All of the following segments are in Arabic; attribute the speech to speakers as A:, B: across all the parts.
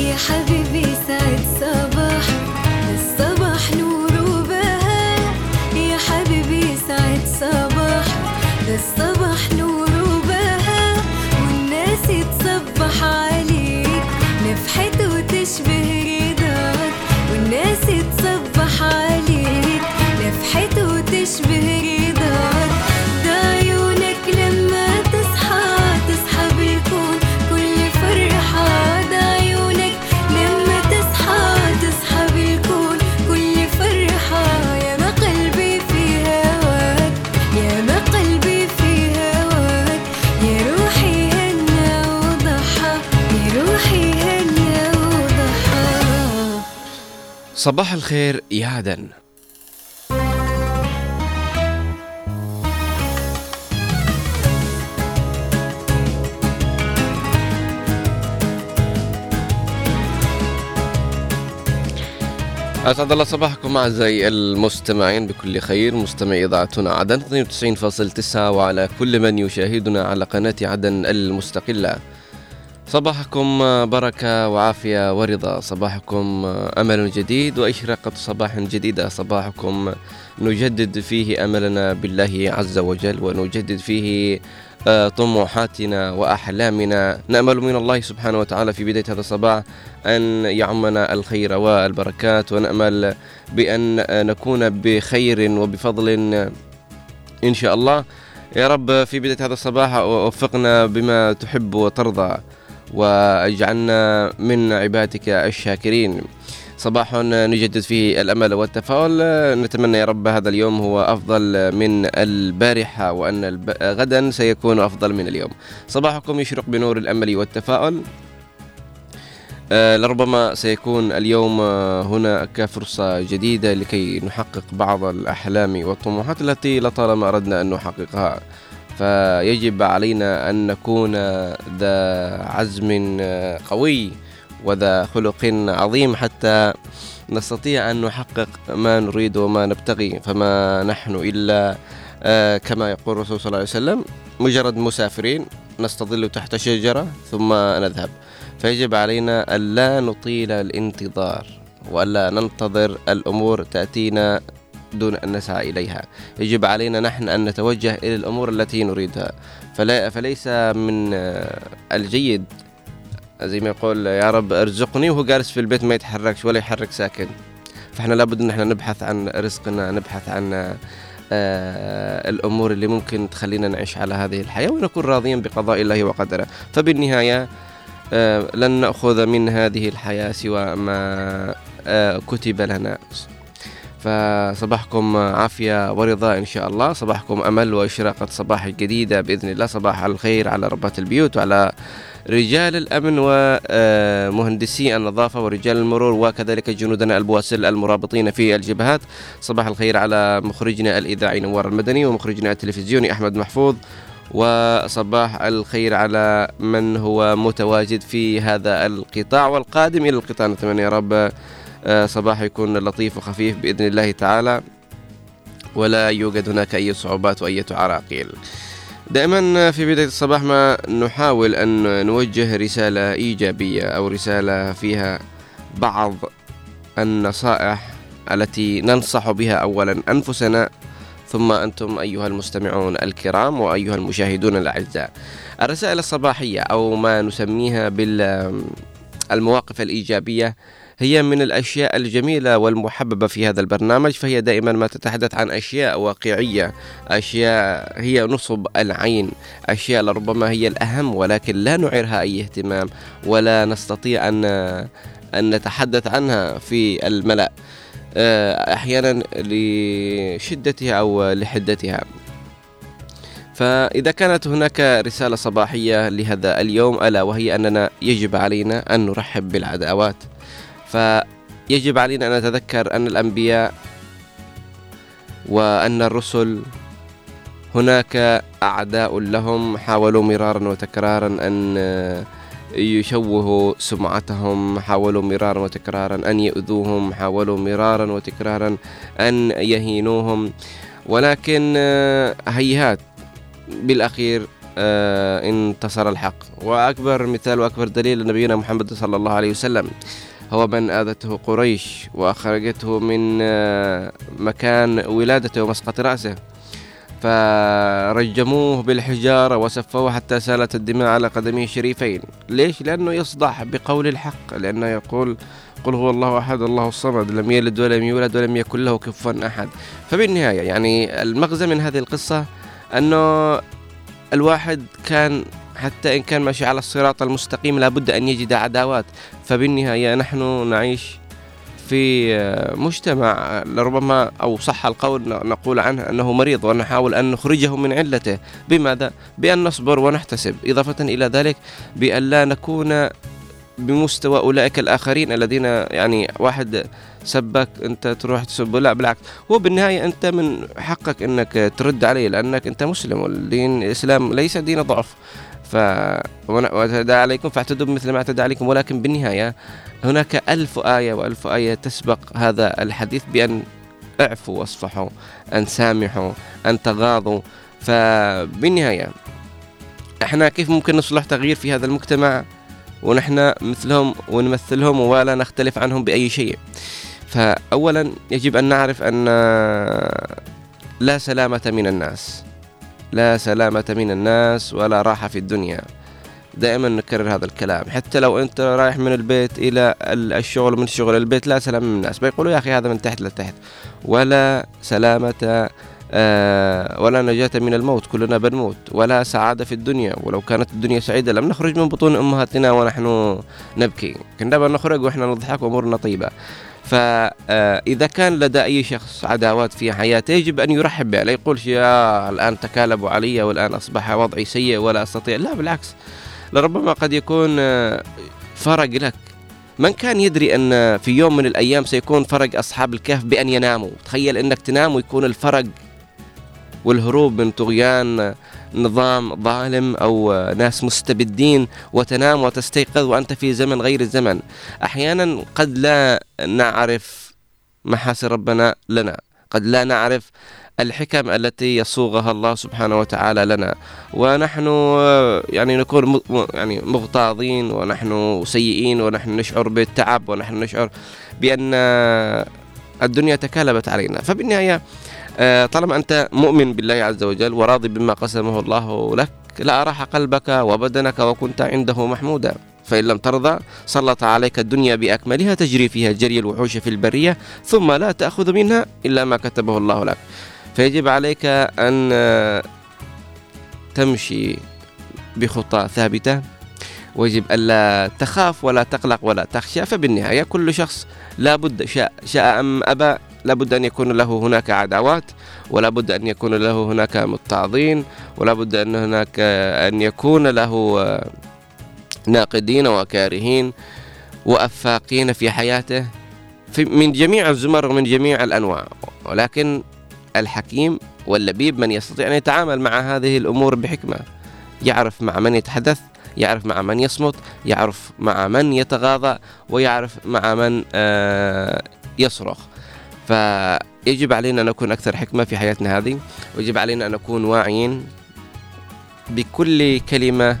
A: يا حبيبي صباح
B: الخير يا عدن أسعد الله صباحكم أعزائي المستمعين بكل خير. مستمعي إذاعتنا عدن 92.9 وعلى كل من يشاهدنا على قناة عدن المستقلة. صباحكم بركة وعافية ورضا. صباحكم أمل جديد وإشراقة صباح جديدة. صباحكم نجدد فيه أملنا بالله عز وجل ونجدد فيه آه، طموحاتنا وأحلامنا. نأمل من الله سبحانه وتعالى في بداية هذا الصباح أن يعمنا الخير والبركات ونأمل بأن نكون بخير وبفضل إن شاء الله. يا رب في بداية هذا الصباح وفقنا بما تحب وترضى. وأجعلنا من عبادك الشاكرين. صباح نجدد فيه الأمل والتفاؤل. نتمنى يا رب هذا اليوم هو أفضل من البارحة وأن. غدا سيكون أفضل من اليوم. صباحكم يشرق بنور الأمل والتفاؤل. آه، لربما سيكون اليوم آه، هنا كفرصة جديدة لكي نحقق بعض الأحلام والطموحات التي لطالما أردنا أن نحققها. فيجب علينا أن نكون ذا عزم قوي وذا خلق عظيم حتى نستطيع أن نحقق ما نريد وما نبتغي فما نحن إلا آه، كما يقول الرسول صلى الله عليه وسلم مجرد مسافرين نستظل تحت شجرة ثم نذهب. فيجب علينا ألا نطيل الانتظار وألا ننتظر الأمور تأتينا دون أن نسعى إليها. يجب علينا نحن أن نتوجه إلى الأمور التي نريدها. فلا فليس من آه، الجيد. زي ما يقول يا رب ارزقني وهو جالس في البيت ما يتحركش ولا يحرك ساكن. فإحنا لابد أن إحنا نبحث عن رزقنا نبحث عن آه الأمور اللي ممكن تخلينا نعيش على هذه الحياة ونكون راضيين بقضاء الله وقدره. فبالنهاية آه لن نأخذ من هذه الحياة سوى ما آه كتب لنا. فصباحكم عافية ورضا إن شاء الله. صباحكم أمل وإشراقة صباح جديدة بإذن الله. صباح الخير على ربات البيوت وعلى رجال الأمن ومهندسي النظافة ورجال المرور وكذلك جنودنا البواسل المرابطين في الجبهات. صباح الخير على مخرجنا الإذاعي نوار المدني ومخرجنا التلفزيوني أحمد محفوظ. وصباح الخير على من هو متواجد في هذا القطاع والقادم إلى القطاع نتمنى يا رب صباح يكون لطيف وخفيف بإذن الله تعالى. ولا يوجد هناك أي صعوبات وأي عراقيل دائما في بداية الصباح ما نحاول أن نوجه رسالة إيجابية أو رسالة فيها بعض النصائح التي ننصح بها أولا أنفسنا ثم أنتم أيها المستمعون الكرام وأيها المشاهدون الأعزاء. الرسائل الصباحية أو ما نسميها بالمواقف الإيجابية هي من الأشياء الجميلة والمحببة في هذا البرنامج فهي دائما ما تتحدث عن أشياء واقعية أشياء هي نصب العين أشياء لربما هي الأهم ولكن لا نعيرها أي اهتمام ولا نستطيع أن أن نتحدث عنها في الملأ آه، أحيانا لشدتها أو لحدتها. فإذا كانت هناك رسالة صباحية لهذا اليوم ألا وهي أننا يجب علينا أن نرحب بالعداوات. فيجب علينا أن نتذكر أن الأنبياء وأن الرسل هناك أعداء لهم حاولوا مرارا وتكرارا أن يشوهوا سمعتهم حاولوا مرارا وتكرارا أن يؤذوهم حاولوا مرارا وتكرارا أن يهينوهم. ولكن هيهات. بالأخير آه، انتصر الحق. وأكبر مثال وأكبر دليل نبينا محمد صلى الله عليه وسلم. هو من آذته قريش وأخرجته من آه، مكان ولادته ومسقط رأسه. فرجموه بالحجارة وسفوه حتى سالت الدماء على قدميه الشريفين ليش؟ لأنه يصدع بقول الحق لأنه يقول قل هو الله أحد الله الصمد لم يلد ولم يولد ولم يكن له كفوا أحد. فبالنهاية يعني المغزى من هذه القصة أنه الواحد كان حتى إن كان ماشي على الصراط المستقيم لابد أن يجد عداوات. فبالنهاية نحن نعيش في مجتمع لربما أو صح القول نقول عنه أنه مريض ونحاول أن نخرجه من علته. بماذا؟ بأن نصبر ونحتسب. إضافة إلى ذلك بأن لا نكون بمستوى أولئك الآخرين الذين يعني واحد سبك أنت تروح تسب. لا بالعكس. هو بالنهاية أنت من حقك أنك ترد عليه لأنك أنت مسلم. والدين الإسلام ليس دين ضعف. ف وتدى عليكم فاعتدوا بمثل ما اعتدى عليكم ولكن بالنهاية هناك ألف آية وألف آية تسبق هذا الحديث بأن اعفوا واصفحوا أن سامحوا أن تغاضوا. فبالنهاية إحنا كيف ممكن نصلح تغيير في هذا المجتمع؟ ونحن مثلهم ونمثلهم ولا نختلف عنهم بأي شيء. فأولا يجب أن نعرف أن لا سلامة من الناس. لا سلامة من الناس ولا راحة في الدنيا. دائما نكرر هذا الكلام. حتى لو أنت رايح من البيت إلى الشغل من الشغل البيت لا سلامة من الناس. بيقولوا يا أخي هذا من تحت لتحت. ولا سلامة آه ولا نجاة من الموت. كلنا بنموت. ولا سعادة في الدنيا. ولو كانت الدنيا سعيدة لم نخرج من بطون أمهاتنا ونحن نبكي. كنا نخرج وإحنا نضحك وأمورنا طيبة. فإذا كان لدى أي شخص عداوات في حياته يجب أن يرحب بها لا يقولش يا الآن تكالبوا علي والآن أصبح وضعي سيء ولا أستطيع. لا بالعكس. لربما قد يكون آه، فرق لك. من كان يدري أن في يوم من الأيام سيكون فرق أصحاب الكهف بأن يناموا؟ تخيل أنك تنام ويكون الفرق والهروب من طغيان نظام ظالم أو ناس مستبدين وتنام وتستيقظ وأنت في زمن غير الزمن. أحيانا قد لا نعرف محاسن ربنا لنا. قد لا نعرف الحكم التي يصوغها الله سبحانه وتعالى لنا. ونحن يعني نكون يعني مغتاظين ونحن سيئين ونحن نشعر بالتعب ونحن نشعر بأن الدنيا تكالبت علينا. فبالنهاية آه، طالما أنت مؤمن بالله عز وجل وراضي بما قسمه الله لك لا أراح قلبك وبدنك وكنت عنده محمودا. فإن لم ترضى سلط عليك الدنيا بأكملها تجري فيها جري الوحوش في البرية ثم لا تأخذ منها إلا ما كتبه الله لك. فيجب عليك أن تمشي بخطى ثابتة. ويجب ألا تخاف ولا تقلق ولا تخشى فبالنهاية كل شخص لا بد شاء, شاء أم أبى لابد أن يكون له هناك عداوات ولا بد أن يكون له هناك متعظين ولا بد أن هناك أن يكون له ناقدين وكارهين وأفاقين في حياته في من جميع الزمر ومن جميع الأنواع. ولكن الحكيم واللبيب من يستطيع أن يتعامل مع هذه الأمور بحكمة. يعرف مع من يتحدث يعرف مع من يصمت يعرف مع من يتغاضى ويعرف مع من آه، يصرخ. فيجب علينا أن نكون أكثر حكمة في حياتنا هذه ويجب علينا أن نكون واعيين بكل كلمة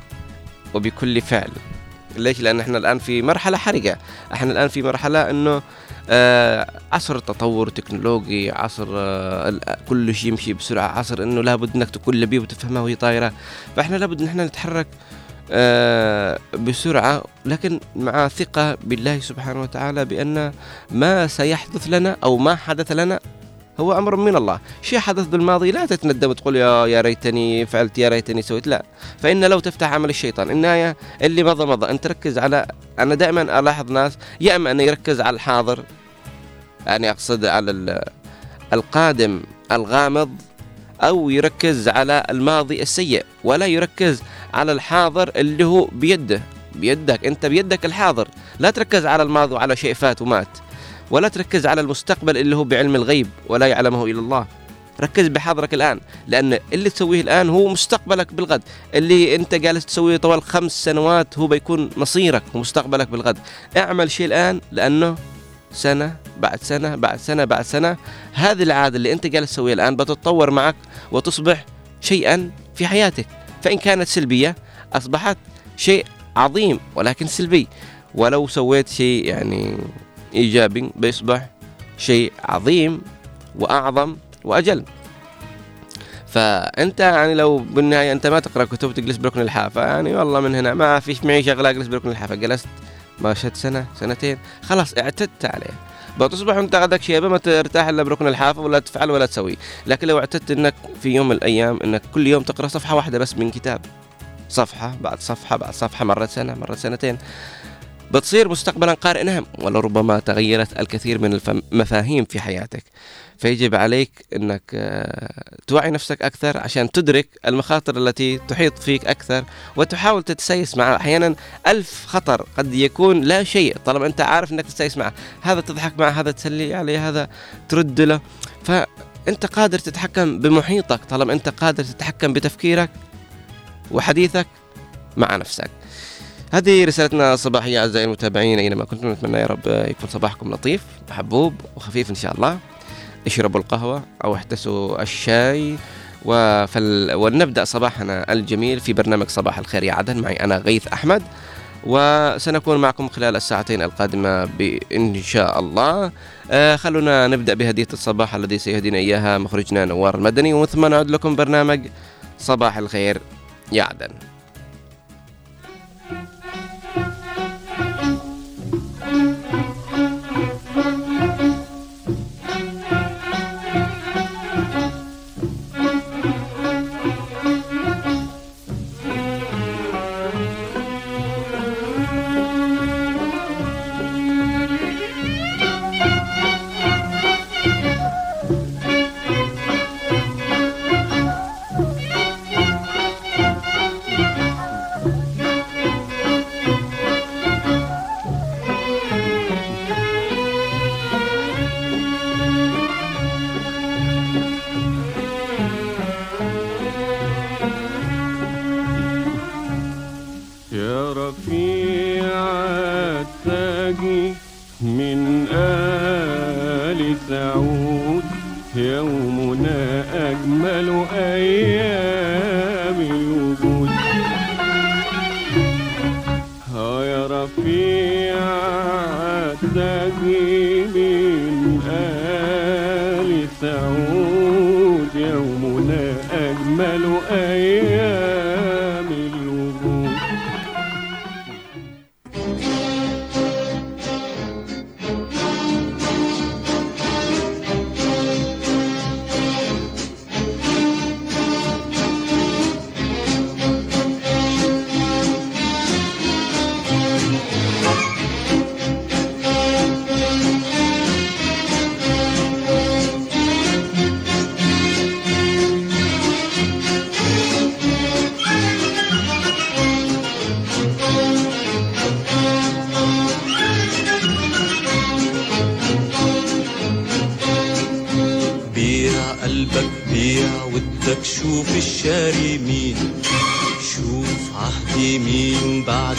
B: وبكل فعل. ليش؟ لأن إحنا الآن في مرحلة حرجة. إحنا الآن في مرحلة أنه آه عصر التطور التكنولوجي عصر آه كل شيء يمشي بسرعة عصر أنه لابد أنك تكون لبيب وتفهمها وهي طايرة. فإحنا لابد أن إحنا نتحرك آه، بسرعة لكن مع ثقة بالله سبحانه وتعالى بأن ما سيحدث لنا أو ما حدث لنا هو أمر من الله. شيء حدث بالماضي لا تتندم وتقول يا يا ريتني فعلت يا ريتني سويت لا. فإن لو تفتح عمل الشيطان النهاية اللي مضى مضى. أن تركز على أنا دائما ألاحظ ناس يا إما أنه يركز على الحاضر يعني أقصد على القادم الغامض أو يركز على الماضي السيء ولا يركز على الحاضر اللي هو بيده. بيدك أنت بيدك الحاضر. لا تركز على الماضي وعلى شيء فات ومات. ولا تركز على المستقبل اللي هو بعلم الغيب ولا يعلمه إلا الله. ركز بحاضرك الآن لأن اللي تسويه الآن هو مستقبلك بالغد. اللي أنت جالس تسويه طوال خمس سنوات هو بيكون مصيرك ومستقبلك بالغد. اعمل شيء الآن لأنه سنة بعد سنة بعد سنة بعد سنة. هذه العادة اللي أنت جالس تسويها الآن بتتطور معك وتصبح شيئا في حياتك. فإن كانت سلبية أصبحت شيء عظيم ولكن سلبي. ولو سويت شيء يعني إيجابي بيصبح شيء عظيم وأعظم وأجل. فأنت يعني لو بالنهاية أنت ما تقرأ كتب تجلس بركن الحافة يعني والله من هنا ما فيش معي شغلة أجلس بركن الحافة. جلست ماشت سنة سنتين خلاص اعتدت عليه. بتصبح انت عندك شيبه ما ترتاح إلا بركن الحافة ولا تفعل ولا تسوي. لكن لو اعتدت إنك في يوم من الأيام إنك كل يوم تقرأ صفحة واحدة بس من كتاب. صفحة بعد صفحة بعد صفحة مرت سنة مرت سنتين. بتصير مستقبلا قارئ نعم ولربما تغيرت الكثير من المفاهيم في حياتك. فيجب عليك إنك آه، توعي نفسك أكثر عشان تدرك المخاطر التي تحيط فيك أكثر وتحاول تتسيس معه أحيانا ألف خطر قد يكون لا شيء طالما أنت عارف إنك تتسيس معه. هذا تضحك معه هذا تسلي عليه هذا ترد له. فأنت قادر تتحكم بمحيطك طالما أنت قادر تتحكم بتفكيرك وحديثك مع نفسك. هذه رسالتنا الصباحية أعزائي المتابعين أينما كنتم نتمنى يا رب يكون صباحكم لطيف محبوب وخفيف إن شاء الله. اشربوا القهوة أو احتسوا الشاي وفل... ونبدأ صباحنا الجميل في برنامج صباح الخير. يا عدن معي أنا غيث أحمد. وسنكون معكم خلال الساعتين القادمة بإن شاء الله. آه خلونا نبدأ بهدية الصباح الذي سيهدينا إياها مخرجنا نوار المدني. ومن ثم نعد لكم برنامج صباح الخير. يا عدن.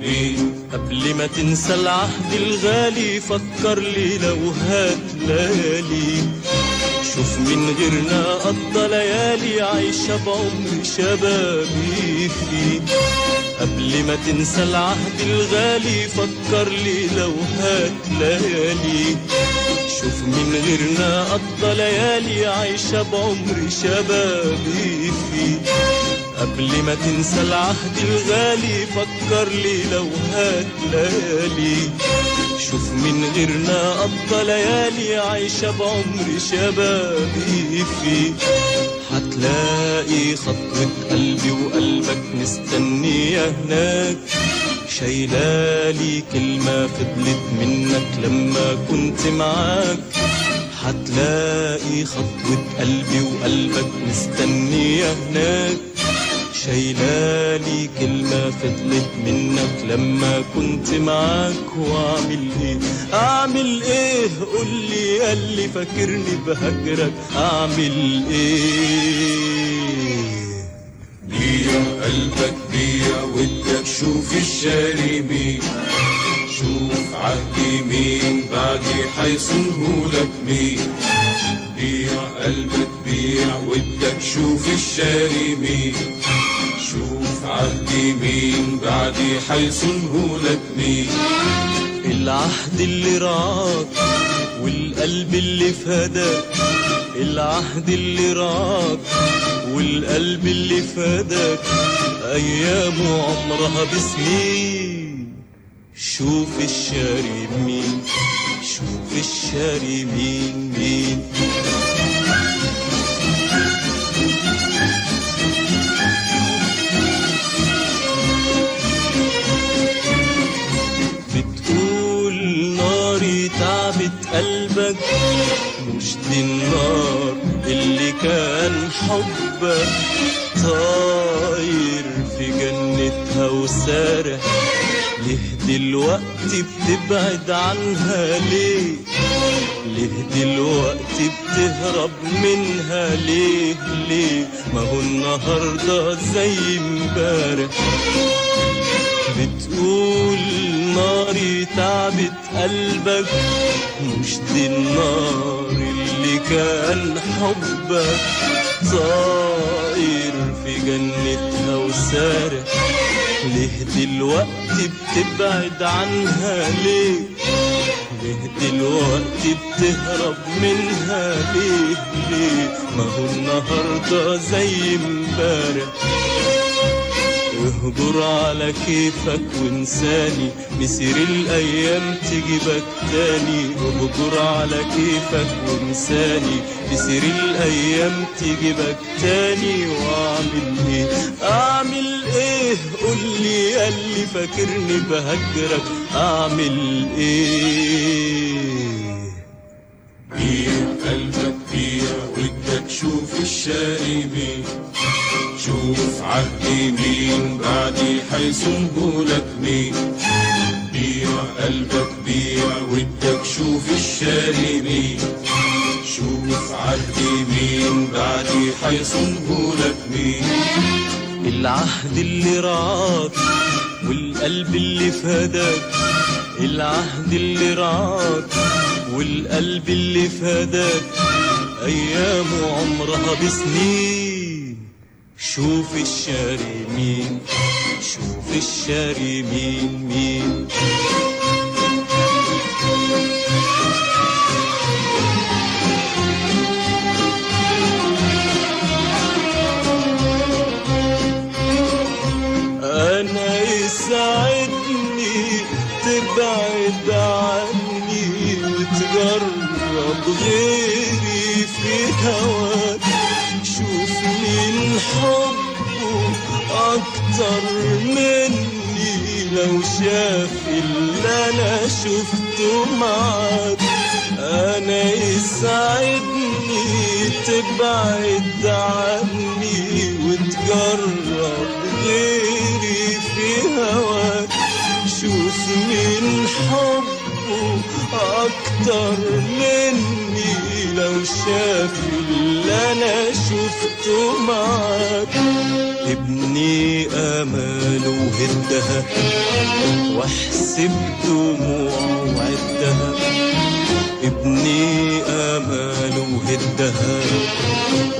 C: مين. قبل ما تنسى العهد الغالي فكر لي لو هات ليالي شوف من غيرنا قضى ليالي عايشة بعمر شبابي فيه. قبل ما تنسى العهد الغالي فكر لي لو هات ليالي. شوف من غيرنا قضى ليالي عايشة بعمر شبابي فيه. قبل ما تنسى العهد الغالي فكر لي لو هات ليالي. شوف من غيرنا قضى ليالي عايشة بعمر شبابي فيه. هتلاقي خطوة قلبي وقلبك مستنية هناك. شايلالي كلمة فضلت منك لما كنت معاك. حتلاقي خطوة قلبي وقلبك مستنية هناك. شايلالي كلمة فضلت منك لما كنت معاك. وأعمل إيه؟ أعمل إيه؟ قولي ياللي فاكرني بهجرك. أعمل إيه؟ بيع قلبك بيع ودك. شوف مين. شوف عهدي مين. بعدي حيصنهولك مين. بيع قلبك بيع ودك. شوف الشاري مين. شوف عهدي مين بعدي حيصنهولك مين. العهد اللي رعاك والقلب اللي فداك العهد اللي رعاك والقلب اللي فداك أيامه عمرها بسنين. شوف الشاري مين شوف الشاري مين مين. النار اللي كان حبك طاير في جنتها وسارح ليه دلوقتي بتبعد عنها ليه؟ ليه دلوقتي بتهرب منها ليه؟ ليه؟ ما هو النهارده زي امبارح. بتقول ناري تعبت قلبك مش دي النار اللي كان حبك. طاير في جنتها وسارح ليه دلوقتي بتبعد عنها ليه؟ ليه دلوقتي بتهرب منها ليه؟ ليه؟ ما هو النهارده زي امبارح. اهجر على كيفك وانساني مسير الأيام تجيبك تاني. اهجر على كيفك وانساني مسير الأيام تجيبك تاني. واعمل إيه؟ اعمل إيه؟ قولي ياللي فاكرني بهجرك. اعمل إيه؟ بيع قلبك بيع ودك شوف الشاري مين. شوف عهدي مين بعدي حيصنهولك مين. بيع قلبك بيع ودك شوف الشاري مين. شوف عهدي مين بعدي حيصنهولك مين. العهد اللي رعاك والقلب اللي فداك العهد اللي رعاك والقلب اللي فداك أيامه عمرها بسنين. شوف الشاري مين شوف الشاري مين مين. أكتر مني لو شاف اللي أنا شفته معاك أنا يسعدني تبعد عني وتجرب غيري في هواك. شوف مين أكتر مني لو شاف اللي أنا شفته معاك. ابني أماله وهدها واحسب دموعه وعدها ابني أماله وهدها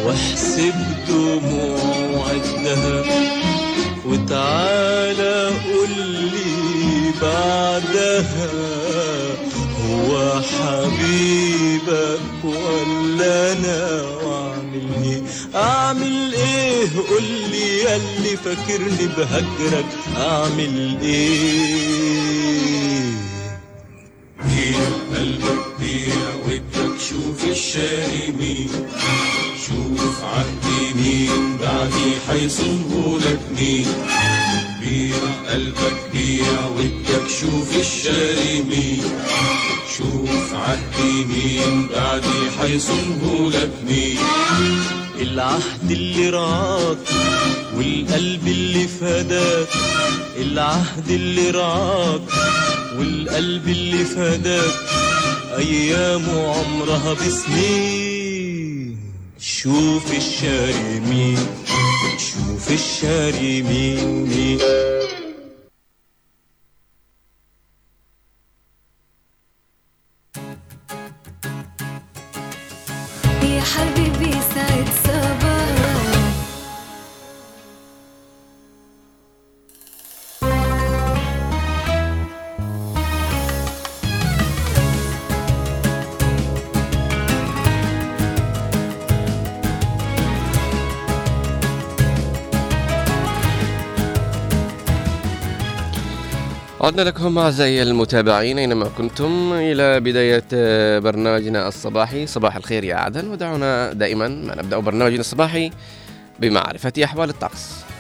C: واحسب دموعه وعدها وتعالى قولي بعدها هو حبيبك ولا أنا واعمل إيه؟ أعمل إيه؟ قولي ياللي فاكرني بهجرك. أعمل إيه؟ بيع قلبك بيع ودك شوف الشاري مين. شوف عهدي مين. بعدي حيصنهولك مين. بيع قلبك بيع ودك شوف الشاري مين. شوف عهدي مين بعدي حيصنه لك مين. العهد اللي رعاك والقلب اللي فداك. العهد اللي رعاك والقلب اللي فداك. أيامه عمرها بسنين. شوف الشاري مين شوف الشاري مين مين.
B: عدنا لكم أعزائي المتابعين أينما كنتم إلى بداية برنامجنا الصباحي. صباح الخير يا عدن ودعونا دائما ما نبدأ برنامجنا الصباحي بمعرفة أحوال الطقس.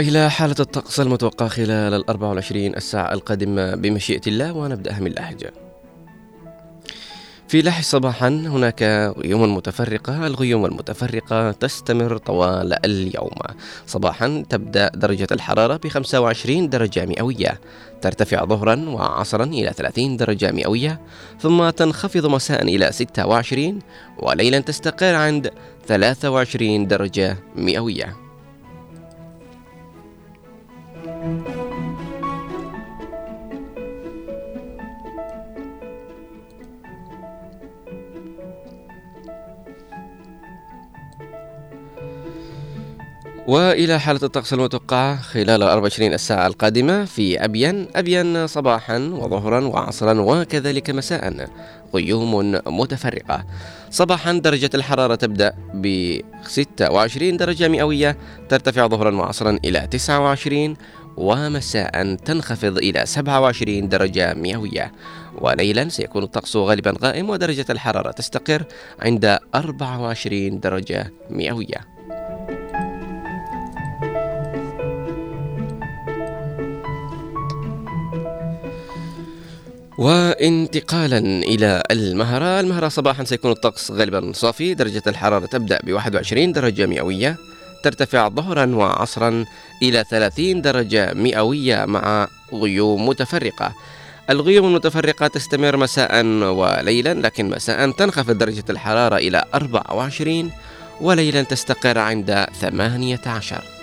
B: وإلى حالة الطقس المتوقع خلال ال 24 الساعة القادمة بمشيئة الله ونبدأها من اللهجة. في لحج صباحا هناك غيوم متفرقة. الغيوم المتفرقة تستمر طوال اليوم. صباحا تبدأ درجة الحرارة ب 25 درجة مئوية. ترتفع ظهرا وعصرا إلى 30 درجة مئوية. ثم تنخفض مساء إلى 26 وليلا تستقر عند 23 درجة مئوية. وإلى حالة الطقس المتوقعة خلال 24 الساعة القادمة في أبين أبين صباحا وظهرا وعصرا وكذلك مساء غيوم متفرقة. صباحا درجة الحرارة تبدأ ب 26 درجة مئوية ترتفع ظهرا وعصرا إلى 29 ومساء تنخفض إلى 27 درجة مئوية. وليلا سيكون الطقس غالبا غائم ودرجة الحرارة تستقر عند 24 درجة مئوية. وانتقالا إلى المهرة. المهرة صباحا سيكون الطقس غالبا صافي درجة الحرارة تبدأ ب 21 درجة مئوية. ترتفع ظهرا وعصرا إلى 30 درجة مئوية مع غيوم متفرقة. الغيوم المتفرقة تستمر مساء وليلا لكن مساء تنخفض درجة الحرارة إلى 24 وليلا تستقر عند 18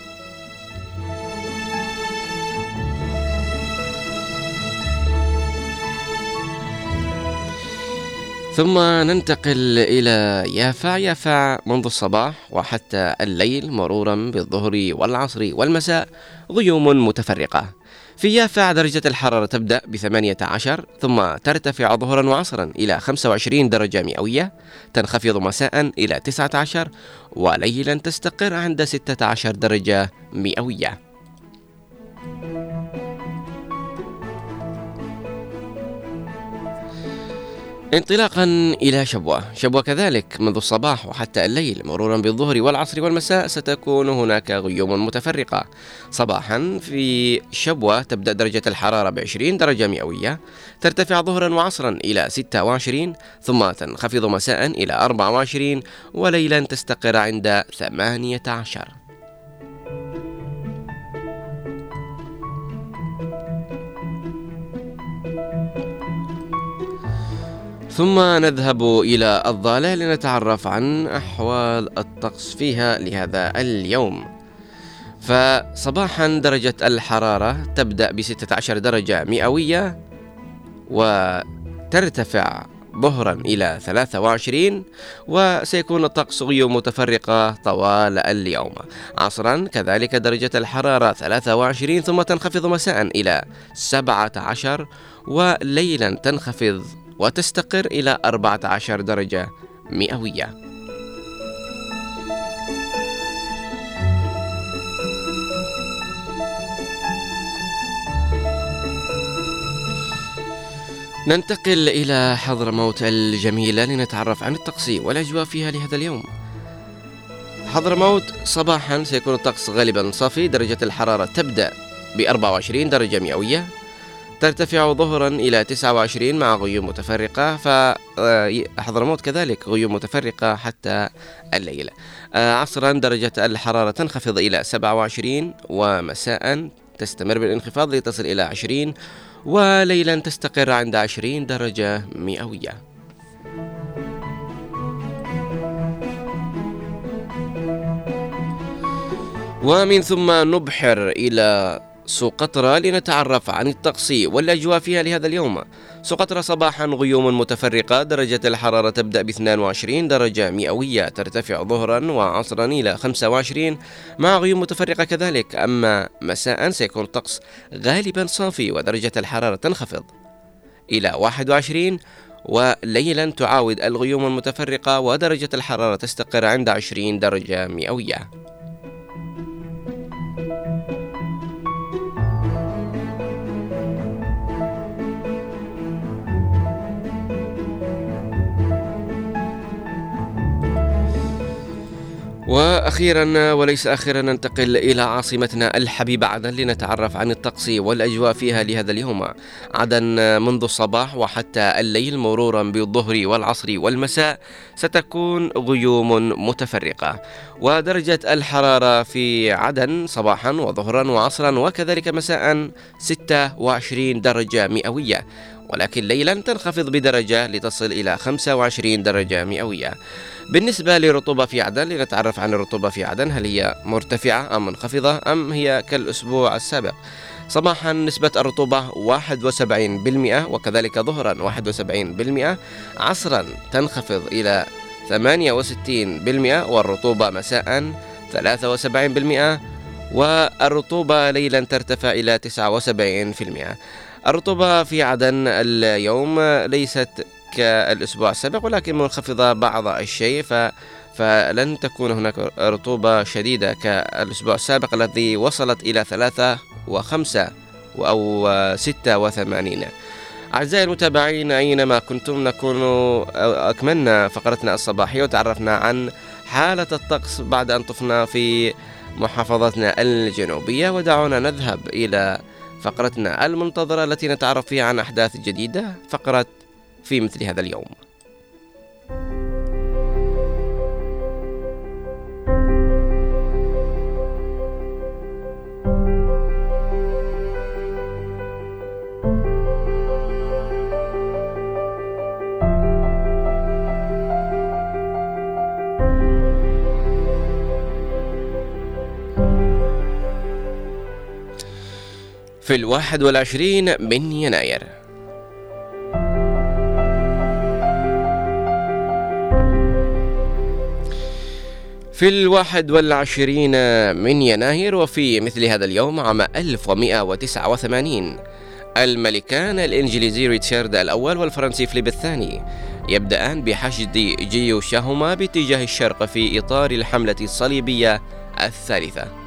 B: ثم ننتقل إلى يافع يافع منذ الصباح وحتى الليل مرورا بالظهر والعصر والمساء غيوم متفرقة. في يافع درجة الحرارة تبدأ ب 18 ثم ترتفع ظهرا وعصرا إلى 25 درجة مئوية تنخفض مساء إلى 19 وليلا تستقر عند 16 درجة مئوية. انطلاقا إلى شبوة. شبوة كذلك منذ الصباح وحتى الليل مرورا بالظهر والعصر والمساء ستكون هناك غيوم متفرقة. صباحا في شبوة تبدأ درجة الحرارة ب 20 درجة مئوية ترتفع ظهرا وعصرا إلى 26 ثم تنخفض مساء إلى 24 وليلا تستقر عند 18 ثم نذهب إلى الضالة لنتعرف عن أحوال الطقس فيها لهذا اليوم. فصباحا درجة الحرارة تبدأ ب 16 درجة مئوية وترتفع ظهرا إلى 23 وسيكون الطقس غيوم متفرقة طوال اليوم. عصرا كذلك درجة الحرارة 23 ثم تنخفض مساء إلى 17 وليلا تنخفض وتستقر إلى 14 درجة مئوية. ننتقل إلى حضرموت الجميلة لنتعرف عن الطقس والأجواء فيها لهذا اليوم. حضرموت صباحا سيكون الطقس غالبا صافي درجة الحرارة تبدأ ب 24 درجة مئوية. ترتفع ظهرا إلى 29 مع غيوم متفرقة فحضرموت كذلك غيوم متفرقة حتى الليل آه، عصرا درجة الحرارة تنخفض إلى 27 ومساء تستمر بالانخفاض لتصل إلى 20 وليلا تستقر عند 20 درجة مئوية. ومن ثم نبحر إلى سقطرى لنتعرف عن الطقس والأجواء فيها لهذا اليوم. سقطرى صباحا غيوم متفرقة درجة الحرارة تبدأ ب 22 درجة مئوية ترتفع ظهرا وعصرا إلى 25 مع غيوم متفرقة كذلك أما مساء سيكون الطقس غالبا صافي ودرجة الحرارة تنخفض. إلى 21 وليلا تعاود الغيوم المتفرقة ودرجة الحرارة تستقر عند 20 درجة مئوية. وأخيرا وليس أخيرا ننتقل إلى عاصمتنا الحبيبة عدن لنتعرف عن الطقس والأجواء فيها لهذا اليوم. عدن منذ الصباح وحتى الليل مرورا بالظهر والعصر والمساء ستكون غيوم متفرقة. ودرجة الحرارة في عدن صباحا وظهرا وعصرا وكذلك مساء 26 درجة مئوية. ولكن ليلا تنخفض بدرجة لتصل إلى 25 درجة مئوية. بالنسبة للرطوبة في عدن لنتعرف عن الرطوبة في عدن هل هي مرتفعة أم منخفضة أم هي كالأسبوع السابق. صباحا نسبة الرطوبة 71% وكذلك ظهرا 71% عصرا تنخفض إلى 68% والرطوبة مساء 73% والرطوبة ليلا ترتفع إلى 79% الرطوبة في عدن اليوم ليست كالأسبوع السابق ولكن منخفضة بعض الشيء ف فلن تكون هناك رطوبة شديدة كالأسبوع السابق الذي وصلت إلى ثلاثة وخمسة أو ستة وثمانين. أعزائي المتابعين أينما كنتم نكون أكملنا فقرتنا الصباحية وتعرفنا عن حالة الطقس بعد أن طفنا في محافظتنا الجنوبية. ودعونا نذهب إلى فقرتنا المنتظرة التي نتعرف فيها عن أحداث جديدة فقرة في مثل هذا اليوم. في الواحد والعشرين من يناير. في الواحد والعشرين من يناير وفي مثل هذا اليوم عام 1189 الملكان الإنجليزي ريتشارد الأول والفرنسي فليب الثاني يبدأان بحشد جيوشهما باتجاه الشرق في إطار الحملة الصليبية الثالثة.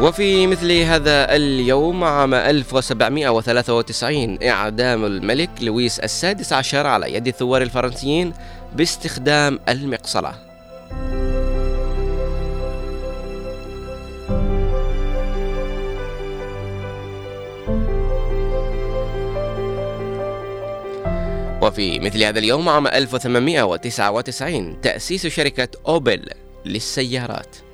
B: وفي مثل هذا اليوم عام 1793 إعدام الملك لويس السادس عشر على يد الثوار الفرنسيين باستخدام المقصلة. وفي مثل هذا اليوم عام 1899 تأسيس شركة أوبل للسيارات.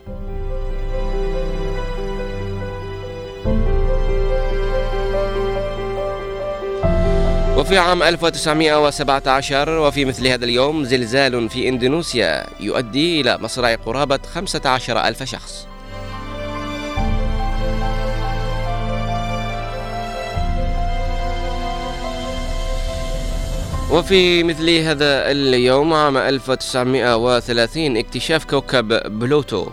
B: وفي عام 1917 وفي مثل هذا اليوم زلزال في إندونيسيا يؤدي إلى مصرع قرابة 15 ألف شخص. وفي مثل هذا اليوم عام 1930 اكتشاف كوكب بلوتو.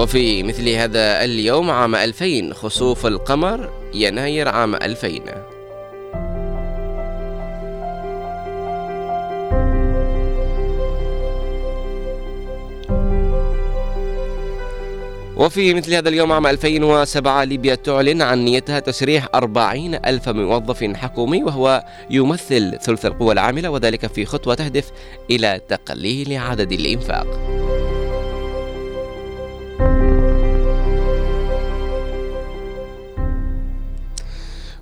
B: وفي مثل هذا اليوم عام 2000 خسوف القمر يناير عام 2000 وفي مثل هذا اليوم عام 2007 ليبيا تعلن عن نيتها تسريح 40 ألف موظف حكومي وهو يمثل ثلث القوى العاملة وذلك في خطوة تهدف إلى تقليل عدد الإنفاق.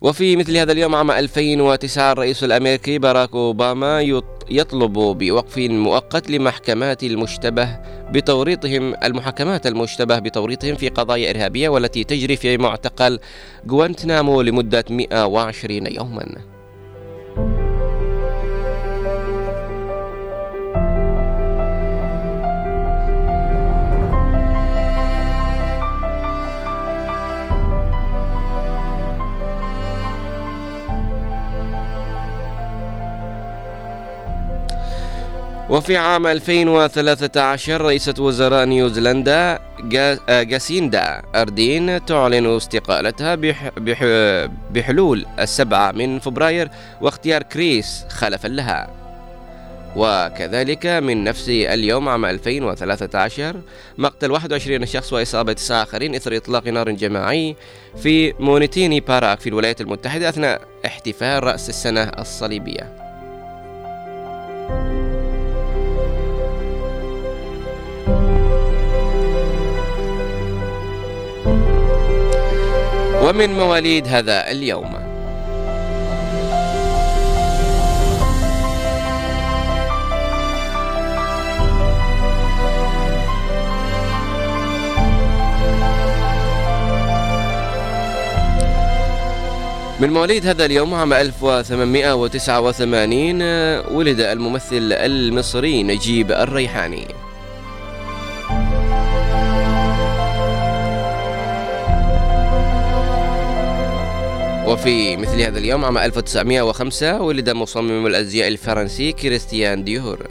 B: وفي مثل هذا اليوم عام 2009 الرئيس الأمريكي باراك أوباما يط- يطلب بوقف مؤقت لمحكمات المشتبه بتوريطهم المحاكمات المشتبه بتوريطهم في قضايا إرهابية والتي تجري في معتقل غوانتنامو لمدة 120 يوما. وفي عام 2013 رئيسة وزراء نيوزيلندا آه، جاسيندا أردين تعلن استقالتها بح بح بحلول السبعة من فبراير واختيار كريس خلفا لها. وكذلك من نفس اليوم عام 2013 مقتل 21 شخص وإصابة تسعة آخرين إثر إطلاق نار جماعي في مونتيري بارك في الولايات المتحدة أثناء احتفال رأس السنة الصليبية. ومن مواليد هذا اليوم. من مواليد هذا اليوم عام 1889 آه، ولد الممثل المصري نجيب الريحاني. وفي مثل هذا اليوم عام 1905 ولد مصمم الأزياء الفرنسي كريستيان ديور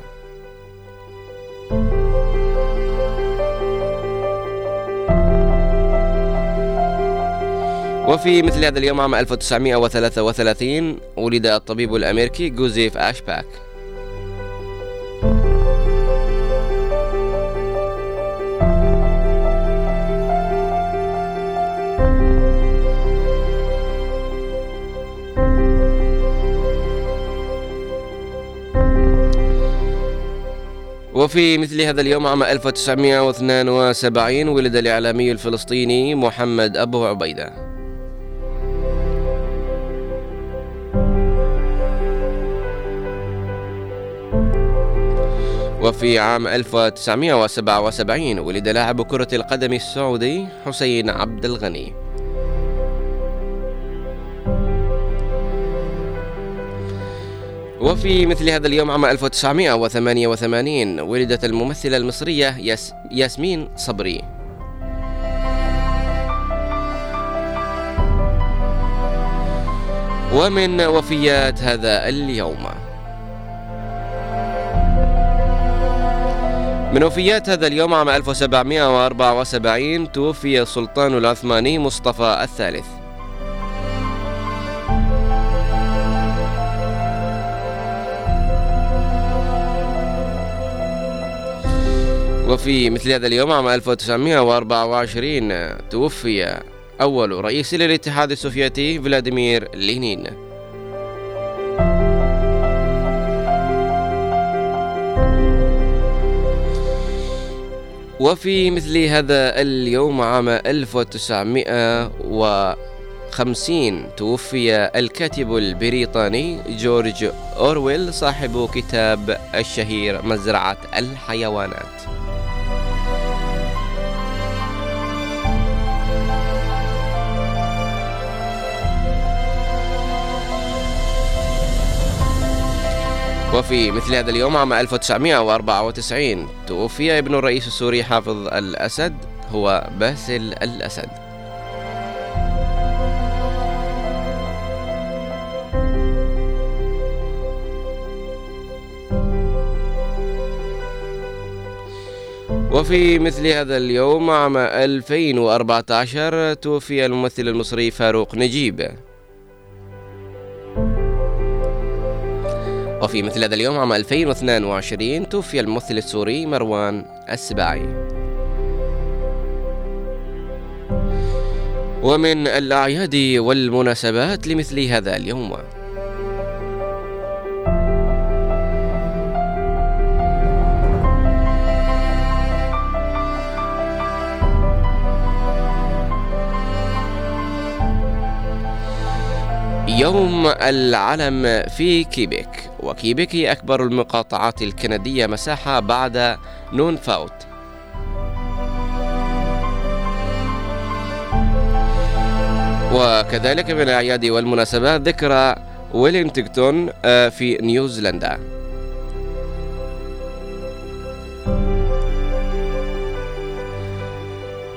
B: وفي مثل هذا اليوم عام 1933 ولد الطبيب الأمريكي جوزيف أشباك. وفي مثل هذا اليوم عام 1972 ولد الإعلامي الفلسطيني محمد أبو عبيدة. وفي عام 1977 ولد لاعب كرة القدم السعودي حسين عبد الغني. وفي مثل هذا اليوم عام 1988 ولدت الممثلة المصرية ياس ياسمين صبري. ومن وفيات هذا اليوم. من وفيات هذا اليوم عام 1774 توفي السلطان العثماني مصطفى الثالث. وفي مثل هذا اليوم عام 1924 توفي أول رئيس للاتحاد السوفيتي فلاديمير لينين. وفي مثل هذا اليوم عام 1950 توفي الكاتب البريطاني جورج أورويل صاحب كتاب الشهير مزرعة الحيوانات. وفي مثل هذا اليوم عام 1994 توفي ابن الرئيس السوري حافظ الأسد هو باسل الأسد. وفي مثل هذا اليوم عام 2014 توفي الممثل المصري فاروق نجيب. وفي مثل هذا اليوم عام 2022 توفي الممثل السوري مروان السباعي. ومن الأعياد والمناسبات لمثل هذا اليوم يوم العلم في كيبيك. وكيبيك هي أكبر المقاطعات الكندية مساحة بعد نونافوت وكذلك من الأعياد والمناسبات ذكرى ويلينغتون آه، في نيوزيلندا.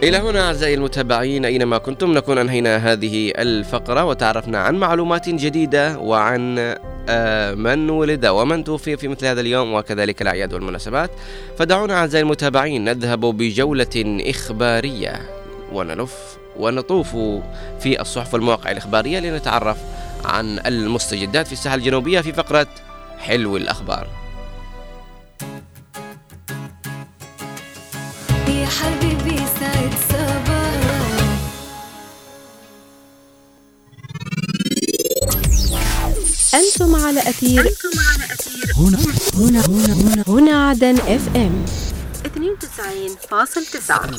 B: إلى هنا أعزائي المتابعين أينما كنتم نكون أنهينا هذه الفقرة وتعرفنا عن معلومات جديدة وعن آه، من ولد ومن توفي في مثل هذا اليوم وكذلك الأعياد والمناسبات. فدعونا أعزائي المتابعين نذهب بجولة إخبارية ونلف ونطوف في الصحف والمواقع الإخبارية لنتعرف عن المستجدات في الساحة الجنوبية في فقرة حلو الأخبار.
D: أنتم على أثير هنا. هنا. هنا. هنا. هنا عدن إف إم. 92.9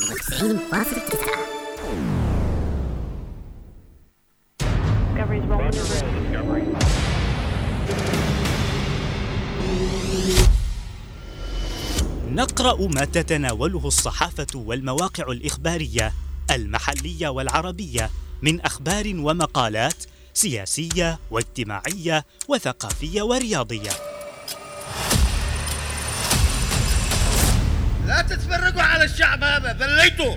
E: نقرأ ما تتناوله الصحافة والمواقع الإخبارية المحلية والعربية من أخبار ومقالات سياسية واجتماعية وثقافية ورياضية.
F: لا تتفرقوا على الشعب هذا ذليتوا.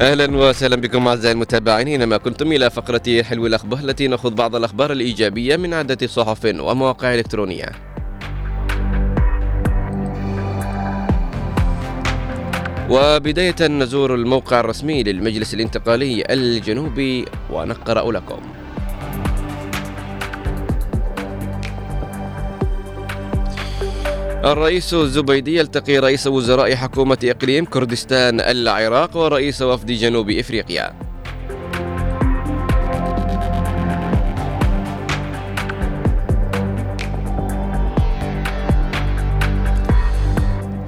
B: أهلا وسهلا بكم أعزائي المتابعين اينما كنتم إلى فقرة حلو الأخبار التي ناخذ بعض الأخبار الإيجابية من عدة صحف ومواقع إلكترونية. وبداية نزور الموقع الرسمي للمجلس الانتقالي الجنوبي ونقرأ لكم. الرئيس الزبيدي يلتقي رئيس وزراء حكومة إقليم كردستان العراق ورئيس وفد جنوب إفريقيا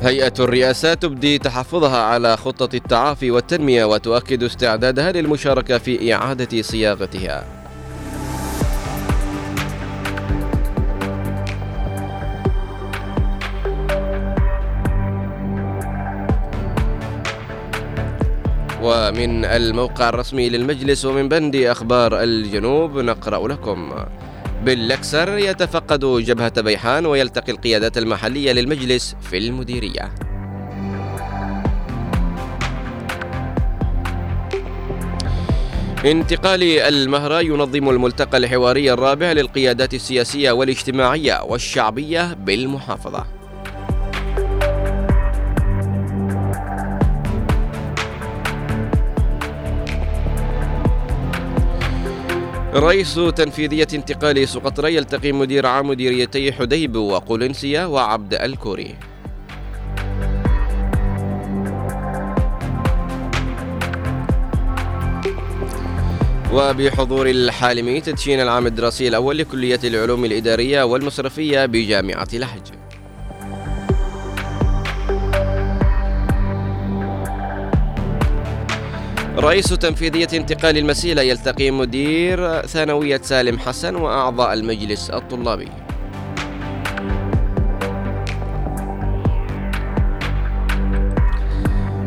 B: هيئة الرئاسة تبدي تحفظها على خطة التعافي والتنمية وتؤكد استعدادها للمشاركة في إعادة صياغتها. ومن الموقع الرسمي للمجلس ومن بند أخبار الجنوب نقرأ لكم. باللكسر يتفقد جبهة بيحان ويلتقي القيادات المحلية للمجلس في المديرية. انتقال المهرة ينظم الملتقى الحواري الرابع للقيادات السياسية والاجتماعية والشعبية بالمحافظة. رئيس تنفيذية انتقال سقطرى يلتقي مدير عام مديريتي حديب وقولنسية وعبد الكوري. وبحضور الحالمي تدشين العام الدراسي الأول لكلية العلوم الإدارية والمصرفية بجامعة لحج رئيس تنفيذية انتقال المسيلة يلتقي مدير ثانوية سالم حسن وأعضاء المجلس الطلابي.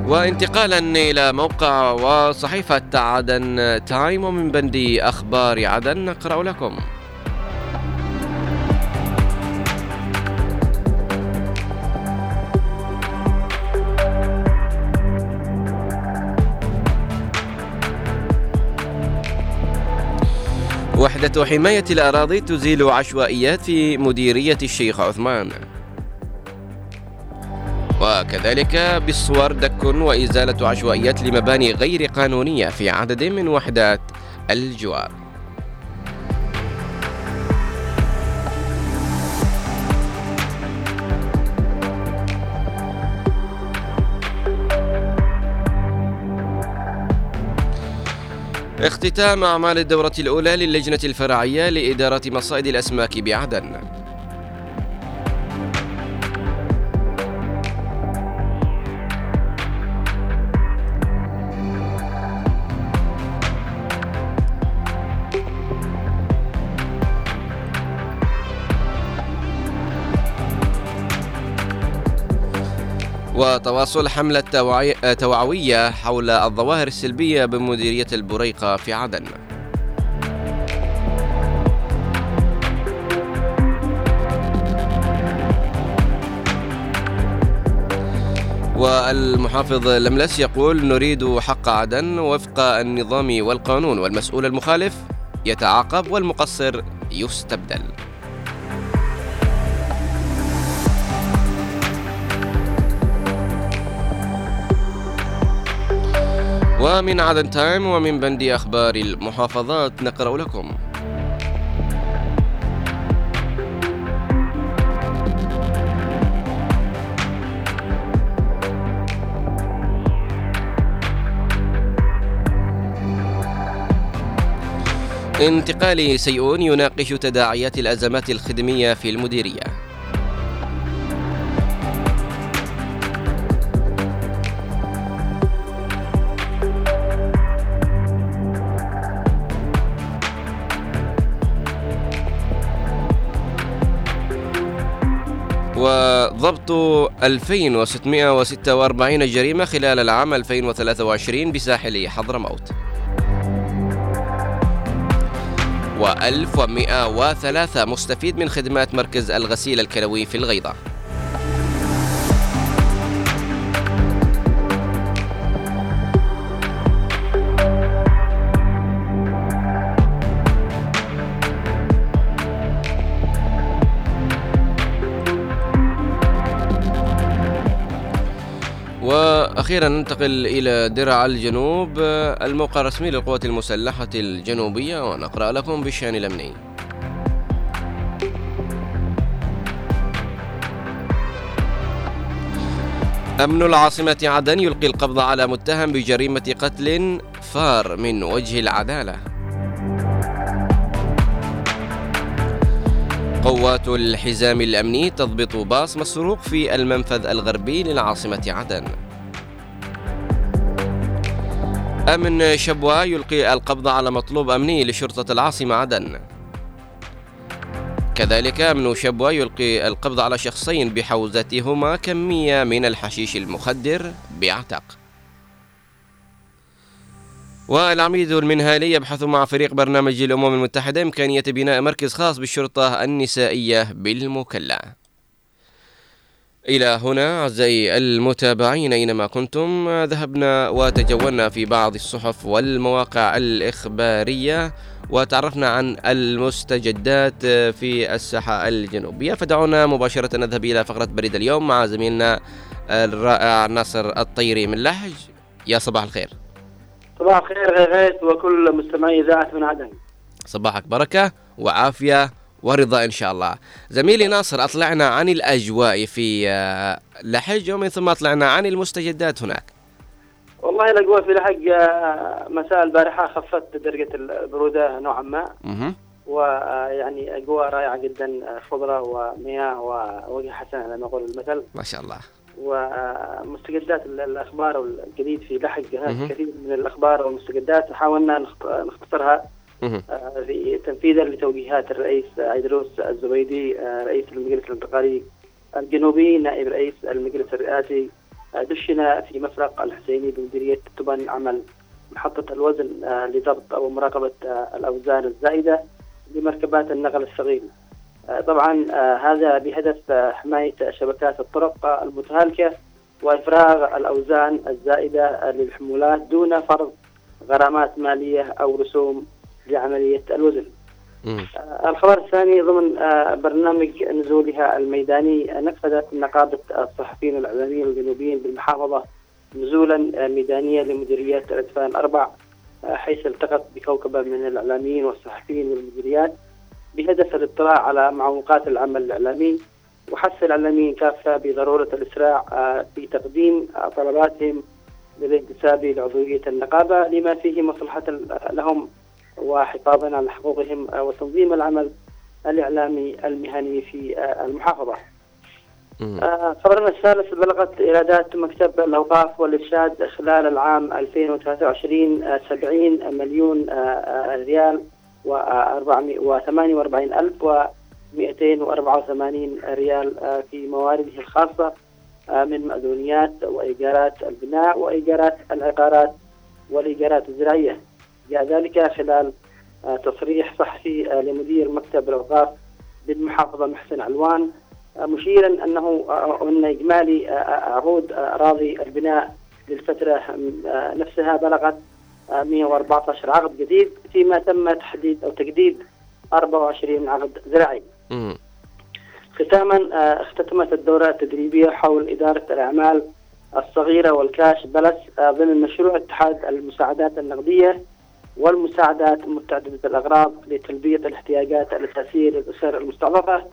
B: وانتقالا إلى موقع وصحيفة عدن تايم ومن بند أخبار عدن نقرأ لكم. وحدة حماية الأراضي تزيل عشوائيات في مديرية الشيخ عثمان. وكذلك بالصور دك وإزالة عشوائيات لمباني غير قانونية في عدد من وحدات الجوار. اختتام أعمال الدورة الأولى للجنة الفرعية لإدارة مصائد الأسماك بعدن وتواصل حملة توعوية حول الظواهر السلبية بمديرية البريقة في عدن. والمحافظ لملس يقول نريد حق عدن وفق النظام والقانون والمسؤول المخالف يتعاقب والمقصر يستبدل. ومن عدن تايم ومن بند أخبار المحافظات نقرأ لكم. انتقالي سيئون يناقش تداعيات الأزمات الخدمية في المديرية. وضبط 2646 جريمة خلال العام 2023 بساحل حضرموت و1103 مستفيد من خدمات مركز الغسيل الكلوي في الغيضة. وأخيرا ننتقل إلى درع الجنوب الموقع الرسمي للقوات المسلحة الجنوبية ونقرأ لكم بالشأن الأمني. أمن العاصمة عدن يلقي القبض على متهم بجريمة قتل فار من وجه العدالة. قوات الحزام الأمني تضبط باص مسروق في المنفذ الغربي للعاصمة عدن. أمن شبوة يلقي القبض على مطلوب أمني لشرطة العاصمة عدن. كذلك أمن شبوة يلقي القبض على شخصين بحوزتهما كمية من الحشيش المخدر بعتق. والعميد المنهالي يبحث مع فريق برنامج الأمم المتحدة إمكانية بناء مركز خاص بالشرطة النسائية بالمكلا. إلى هنا أعزائي المتابعين أينما كنتم ذهبنا وتجولنا في بعض الصحف والمواقع الإخبارية وتعرفنا عن المستجدات في الساحة الجنوبية. فدعونا مباشرة نذهب إلى فقرة بريد اليوم مع زميلنا الرائع ناصر الطيري من لحج يا صباح الخير.
G: صباح الخير غيث وكل مستمعي إذاعة من عدن.
B: صباحك بركة وعافية. ورضا إن شاء الله زميلي ناصر أطلعنا عن الأجواء في آه، لحج ومن ثم أطلعنا عن المستجدات هناك
G: والله الأجواء في لحق آه، مساء البارحة خفت درجة البرودة نوعا ما. ويعني أجواء رائعة جدا آه، خضرة ومياه ووجه حسن على ما يقول المثل
B: ما شاء الله
G: ومستجدات ال- الأخبار والجديد في لحق
B: مهم.
G: هناك كثير من الأخبار والمستجدات حاولنا نخت- نختصرها. آه، تنفيذا لتوجيهات الرئيس عيدروس الزبيدي آه، رئيس المجلس الانتقالي الجنوبي نائب رئيس المجلس الرئاسي. آه، دشن في مفرق الحسيني بمديرية تبان عمل محطة الوزن آه، لضبط أو مراقبة آه، الأوزان الزائدة لمركبات النقل آه، طبعا آه، هذا بهدف آه، حماية شبكات الطرق آه، المتهالكة وإفراغ الأوزان الزائدة آه، للحمولات دون فرض غرامات مالية أو رسوم لعملية الوزن. آه، الخبر الثاني ضمن آه، برنامج نزولها الميداني آه، نفذت نقابة الصحفيين والإعلاميين الجنوبيين بالمحافظة نزولا ميدانيا لمديريات الأدفان الأربع حيث التقت بكوكبة من الإعلاميين والصحفيين والمديريات بهدف الاطلاع على معوقات العمل الإعلامي وحث الإعلاميين كافة بضرورة الإسراع في تقديم طلباتهم للانتساب لعضوية النقابة لما فيه مصلحة لهم وحفاظا على حقوقهم آه، وتنظيم العمل الإعلامي المهني في آه، المحافظة. آه، خبرنا الثالث بلغت إيرادات مكتب الأوقاف والإرشاد خلال العام 2023 آه، 70 مليون آه، آه، ريال و48 ألف و 284 ريال آه، في موارده الخاصة آه، من مأذونيات وإيجارات البناء وإيجارات العقارات والإيجارات الزراعية جاء ذلك خلال آه، تصريح صحفي آه، لمدير مكتب الأوقاف بالمحافظة محسن علوان آه، مشيرا أنه أن إجمالي عروض أراضي البناء للفترة نفسها بلغت آه، 114 عقد جديد فيما تم تحديد أو تجديد 24 عقد زراعي. ختاما اختتمت الدورة التدريبية حول إدارة الأعمال الصغيرة وال cash plus ضمن مشروع اتحاد المساعدات النقدية والمساعدات متعددة الأغراض لتلبية الاحتياجات الأساسية للأسر المستضعفة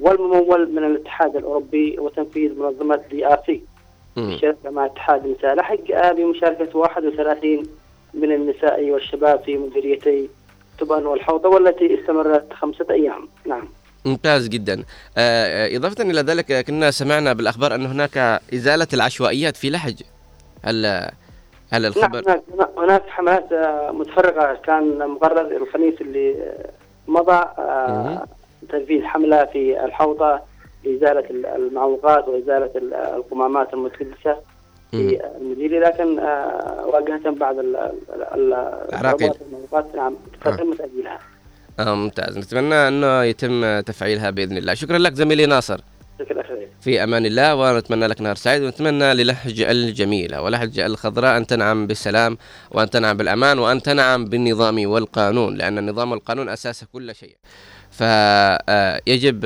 G: والممول من الاتحاد الأوروبي وتنفيذ منظمة DRC
B: مم.
G: الشركة مع اتحاد النساء. لحج آه، بمشاركة 31 من النساء والشباب في مديريتي تبن والحوطة والتي استمرت خمسة أيام. نعم.
B: ممتاز جدا. آه، إضافة إلى ذلك آه، كنا سمعنا بالأخبار أن هناك إزالة العشوائيات في لحج هل هل
G: نعم
B: الخبر
G: هناك هناك حملات آه، متفرقة. كان مقرر الخميس اللي مضى آه، تنفيذ حملة في الحوضة لإزالة ال- المعوقات وإزالة ال- القمامات المتكدسة في المديرية لكن آه، واجهة بعض ال- ال- ال-
B: العراقيل.
G: والمعوقات نعم تم تأجيلها
B: آه ممتاز. نتمنى أنه يتم تفعيلها بإذن الله. شكرا لك زميلي ناصر. في أمان الله ونتمنى لك نهار سعيد ونتمنى للهج الجميلة. ولهج الخضراء أن تنعم بالسلام وأن تنعم بالأمان وأن تنعم بالنظام والقانون لأن النظام والقانون أساس كل شيء. فيجب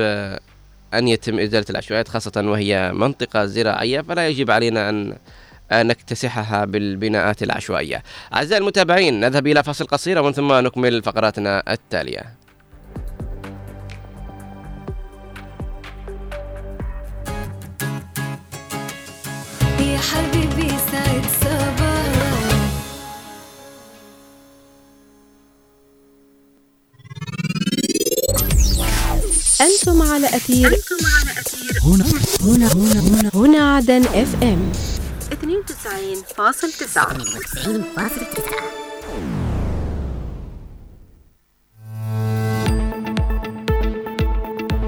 B: أن يتم إزالة العشوائيات خاصة وهي منطقة زراعية فلا يجب علينا أن نكتسحها بالبناءات العشوائية. أعزائي المتابعين نذهب إلى فاصل قصير ومن ثم نكمل فقراتنا التالية.
H: حبيبي سعد صباح.
D: أنتم على أثير. هنا. هنا. هنا. هنا, هنا عدن إف إم.
I: 92.9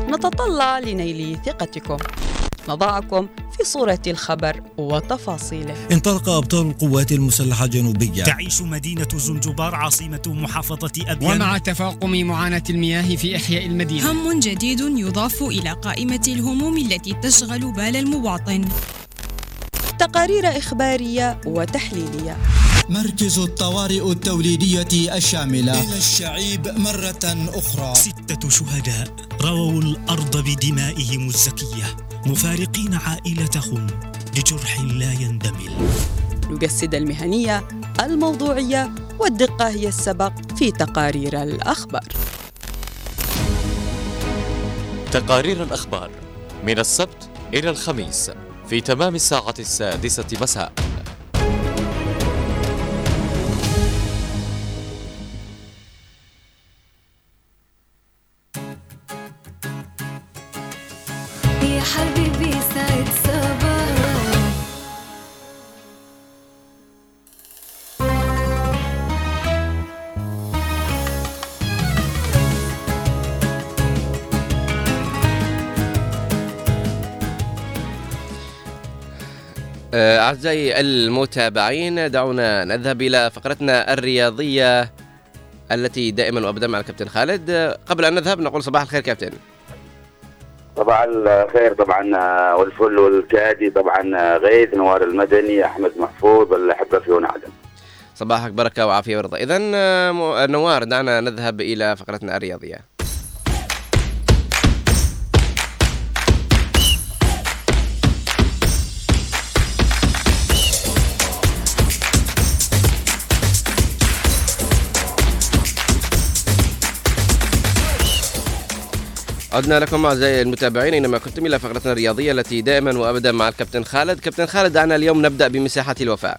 J: نتطلع لنيل ثقتكم.
I: نضعكم. في صورة الخبر وتفاصيله.
J: انطلق أبطال القوات المسلحة الجنوبية
E: تعيش مدينة زنجبار عاصمة محافظة أبيان.
K: ومع تفاقم معاناة المياه في إحياء المدينة.
L: هم جديد يضاف إلى قائمة الهموم التي تشغل بال المواطن.
I: تقارير إخبارية وتحليلية.
M: مركز الطوارئ التوليدية الشاملة.
N: إلى الشعيب مرة أخرى.
E: ستة شهداء رووا الأرض بدمائهم الزكية مفارقين عائلتهم لجرح لا يندمل.
I: نجسد المهنية الموضوعية والدقة هي السبق في تقارير الأخبار.
O: تقارير الأخبار من السبت إلى الخميس في تمام الساعة السادسة مساء.
B: أعزائي المتابعين دعونا نذهب إلى فقرتنا الرياضية التي دائما وأبدا مع الكابتن خالد. قبل أن نذهب نقول صباح الخير كابتن.
P: صباح الخير طبعا والفل والكادي طبعا غيث نوار المدني أحمد محفوظ الاحبه في هنا عدن
B: صباحك بركة وعافية ورضا إذا نوار دعنا نذهب إلى فقرتنا الرياضية. عدنا لكم أعزائي المتابعين اينما كنتم إلى فقرتنا الرياضية التي دائما وابدا مع الكابتن خالد، كابتن خالد دعنا اليوم نبدأ بمساحة الوفاء.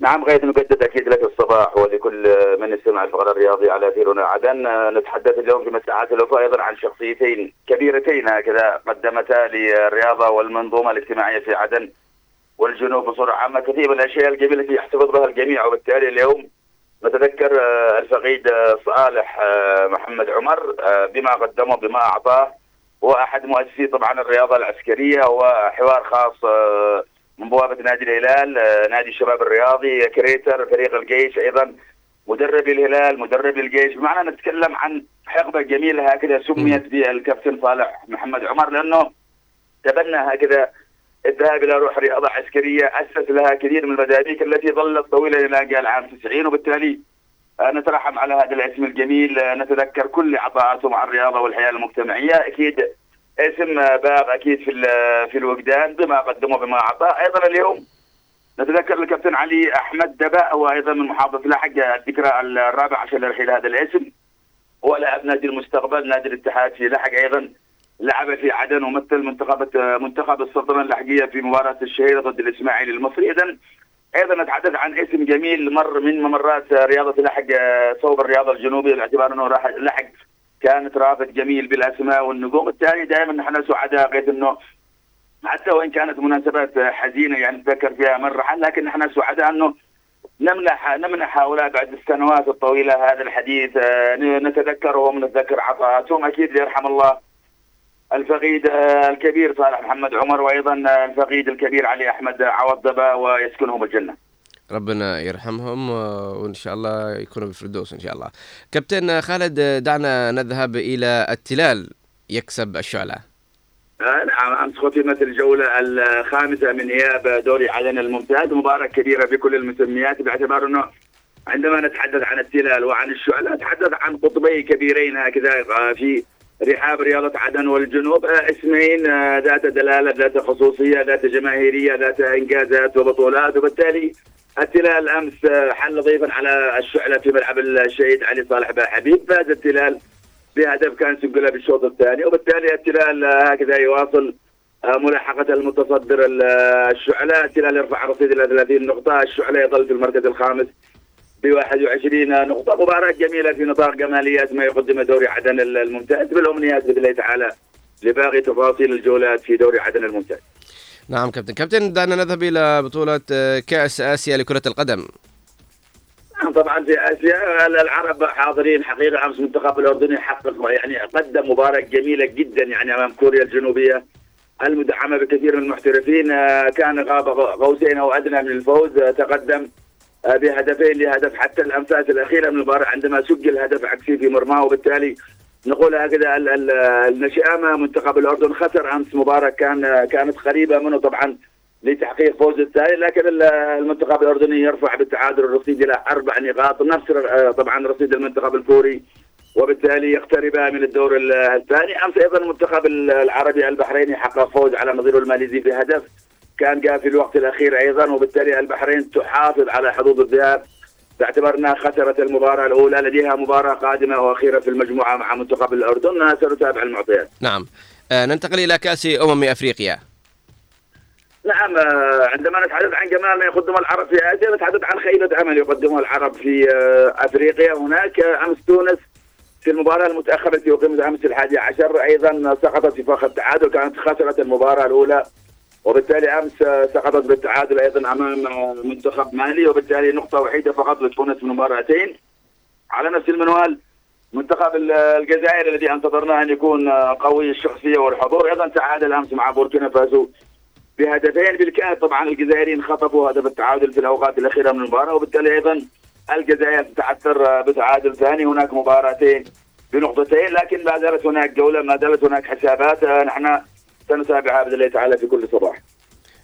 P: نعم غيث نجدد أكيد لك الصباح ولكل من يستمع الفقرة الرياضية على أثيرنا. عدن نتحدث اليوم في مساحات الوفاء أيضا عن شخصيتين كبيرتين هكذا قدمتا للرياضة والمنظومة الاجتماعية في عدن والجنوب بصورة عامة. كثير من الأشياء الجميلة التي يحتفظ بها الجميع وبالتالي اليوم نتذكر آه، الفقيد آه، صالح آه، محمد عمر بما قدمه بما أعطاه. هو أحد مؤسسي طبعا الرياضة العسكرية. هو حوار خاص من بوابة نادي الهلال نادي الشباب الرياضي كريتر فريق الجيش أيضا مدرب الهلال مدرب الجيش. بمعنى نتكلم عن حقبة جميلة هكذا سميت بالكابتن صالح محمد عمر لأنه تبنى هكذا الذهاب إلى روح رياضة عسكرية اسس لها كثير من المداريك التي ظلت طويلة إلى جاء عام 90 وبالتالي آه، نترحم على هذا الاسم الجميل. آه، نتذكر كل عطاءاته مع الرياضة والحياة المجتمعية. أكيد اسم آه، باغ أكيد في في الوجدان بما قدمه بما أعطاه. أيضا اليوم نتذكر الكابتن علي أحمد دبا هو أيضا من محافظة لحق. الذكرى الرابع عشر لرحيل هذا الاسم. هو لاعب نادي المستقبل نادي الاتحاد في لحق أيضا. لعب في عدن ومثل منتخب منتخب السلطنة اللحقية في مباراة الشهيره ضد الإسماعيلي المصري. اذا أيضا نتحدث عن اسم جميل مر من ممرات رياضة لحق صوب الرياضة الجنوبيه باعتبار أنه لحق كانت رابط جميل بالأسماء والنجوم. بالتالي دائما نحن سعداء قيد أنه حتى وإن كانت مناسبات حزينة يعني نتذكر فيها رحل لكن نحن سعداء أنه نمنح نمنح هؤلاء بعد السنوات الطويلة هذا الحديث. آه، نتذكرهم ونتذكر عطاءاتهم. أكيد يرحم الله الفقيد آه، الكبير صالح محمد عمر وأيضا آه، الفقيد الكبير علي أحمد عوض دبا ويسكنهم الجنة.
B: ربنا يرحمهم آه، وإن شاء الله يكونوا بالفردوس إن شاء الله. كابتن خالد آه، دعنا نذهب إلى التلال يكسب الشعلة.
P: آه، نعم أمس ختمت الجولة الخامسة من إياب دوري عدن الممتاز مباراة كبيرة بكل المسميات باعتبار إنه عندما نتحدث عن التلال وعن الشعلة نتحدث عن قطبي كبيرين هكذا آه، في رحاب رياضة عدن والجنوب آه، اسمين آه، ذات دلالة ذات خصوصية ذات جماهيرية ذات إنجازات وبطولات. وبالتالي التلال أمس آه، حل ضيفا على الشعلة في ملعب الشهيد علي صالح بن حبيب. فاز التلال بهدف كان سجله بالشوط الثاني. وبالتالي التلال آه، هكذا يواصل آه، ملاحقة المتصدر ال- آه، الشعلة. التلال يرفع الرصيد إلى 30 نقطة. الشعلة يظل في المركز الخامس. ب 21 نقطة. مباراة جميلة في نطاق جماليات ما يقدم دوري عدن ال- الممتاز. بالأمنيات بإذن الله تعالى لباقي تفاصيل الجولات في دوري عدن الممتاز.
B: نعم كابتن. كابتن دعنا نذهب إلى بطولة آه، كأس آسيا لكرة القدم.
P: نعم طبعا في آسيا العرب حاضرين حقيقة أمس المنتخب الأردني حقق يعني قدم مباراة جميلة جدا يعني أمام كوريا الجنوبية المدعمة بكثير من المحترفين. آه، كان غاب قوسين أو ادنى من الفوز. آه، تقدم بهدفين لهدف حتى الانفاس الأخيرة من المباراة عندما سجل هدف عكسي في مرماه وبالتالي نقول هكذا ال- ال- النشامه منتخب الأردن خسر أمس مباراة كان كانت قريبة منه طبعا لتحقيق فوز الثاني لكن ال- المنتخب الأردني يرفع بالتعادل الرصيد إلى أربع نقاط نفس آه، طبعا رصيد المنتخب الكوري وبالتالي يقترب من الدور ال- الثاني. أمس أيضا المنتخب ال- العربي البحريني حقق فوز على نظيره الماليزي بهدف كان جاء في الوقت الأخير أيضا وبالتالي البحرين تحافظ على حظوظ الذهاب. باعتبار انها خسرت المباراة الأولى لديها مباراة قادمة وأخيرة في المجموعة مع منتخب الأردن. سنتابع المعطيات.
B: نعم. آه، ننتقل إلى كأس أمم أفريقيا.
P: نعم آه، عندما نتحدث عن جمال ما يقدمه العرب في آسيا نتحدث عن خيبة امل يقدمها العرب في آه، أفريقيا. هناك أمس تونس في المباراة المتأخرة التي أقيمت أمس الحادي عشر أيضا سقطت في فخ التعادل كانت خسرت المباراة الأولى وبالتالي آه، سقطت بالتعادل أيضا أمام آه، منتخب مالي وبالتالي نقطة وحيدة فقط لتونس من مباراتين. على نفس المنوال منتخب ال- الجزائر الذي انتظرنا أن يكون قوي الشخصية والحضور أيضا تعادل أمس مع بوركينا فاسو بهدفين بالكاد. طبعا الجزائريين خطفوا هدف التعادل في الأوقات الأخيرة من المباراة وبالتالي أيضا الجزائر تتعثر بتعادل ثاني. هناك مباراتين بنقطتين لكن ما زالت هناك جوله ما زالت هناك حسابات. نحن سنتابعها باذن الله تعالى في كل صباح.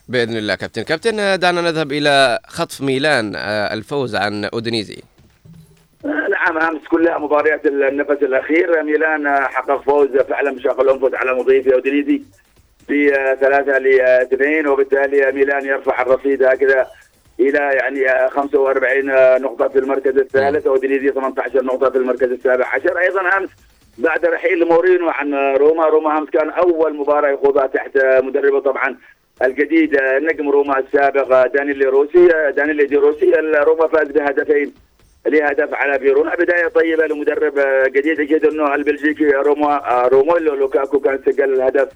B: بإذن الله كابتن. كابتن آه، دعنا نذهب إلى خطف ميلان آه، الفوز عن أودينيزي.
P: آه، نعم أمس كلها مباريات النفس الأخير. ميلان آه، حقق فوز فعلا بشكل انفس على مضيفه أودينيزي بثلاثة لاثنين وبالتالي ميلان يرفع الرصيد هكذا إلى يعني آه، 45 نقطة في المركز الثالث. ودينيزي 18 نقطة في المركز السابع عشر. أيضا أمس بعد رحيل مورينو عن روما. روما امس كان أول مباراة يخوضها تحت مدربه طبعا الجديد نجم روما السابق دانيلي روسي. دانيلي دي روسي روما فاز بهدفين لهدف على فيرونا بداية طيبة لمدرب جديد أكيد انه البلجيكي روما روميلو لوكاكو كان سجل الهدف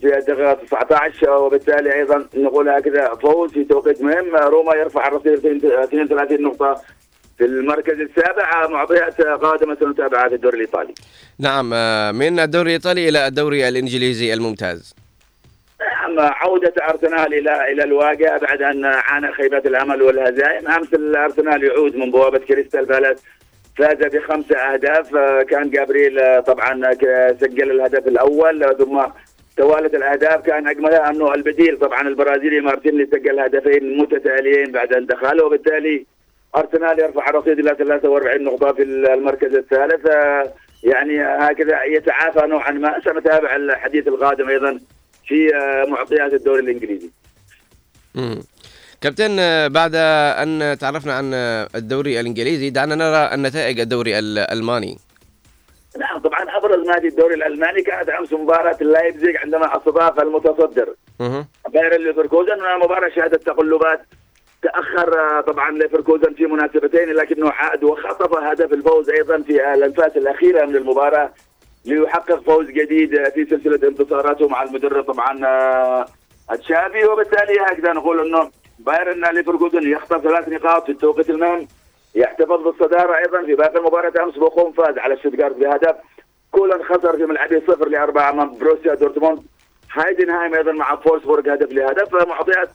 P: في الدقيقة 19 وبالتالي أيضا نقول هكذا فوز في توقيت مهم. روما يرفع الرصيد 32 نقطة في المركز السابع معطيات قادمة سنتابعها في الدوري الإيطالي.
B: نعم آه، من الدوري الإيطالي إلى الدوري الإنجليزي الممتاز.
P: نعم عودة أرسنال إلى إلى الواقع بعد أن عانى خيبة الأمل والهزائم، أمس الأرسنال يعود من بوابة كريستال بالاس فاز بخمسة أهداف. آه، كان جابريل آه، طبعا سجل الهدف الأول ثم توالت الأهداف. كان أجملها أنه البديل طبعا البرازيلي مارتيني سجل هدفين متتاليين بعد أن دخل وبالتالي أرسنال يرفع الرصيد إلى 43 نقطة في المركز الثالث. آه، يعني هكذا يتعافى نوعا ما. سنتابع الحديث القادم أيضا في آه، معطيات الدوري الإنجليزي.
B: مم. كابتن آه، بعد أن تعرفنا عن الدوري الإنجليزي دعنا نرى النتائج الدوري الألماني
P: نعم طبعا ابرز نادي الدوري الألماني كانت أمس مباراة اللايبزيج عندما استضاف المتصدر. بايرن ليفركوزن مباراة شهدت تقلبات تأخر آه، طبعا ليفركوزن في مناسبتين لكنه عاد وخطف هدف الفوز أيضا في الأنفاس الأخيرة من المباراة ليحقق فوز جديد آه، في سلسلة انتصاراته مع المدرب طبعا آه، تشافي. وبالتالي هكذا نقول إنه باير ليفركوزن يخطف ثلاث نقاط في التوقيت المهم. يحتفظ بالصدارة أيضا في باقي المباراه أمس بوخوم فاز على شتوتغارت بهدف. كولن خسر في ملعبه صفر لأربعة أمام بروسيا دورتموند. هايدنهايم أيضا مع فولسبورغ هدف لهدف معطيات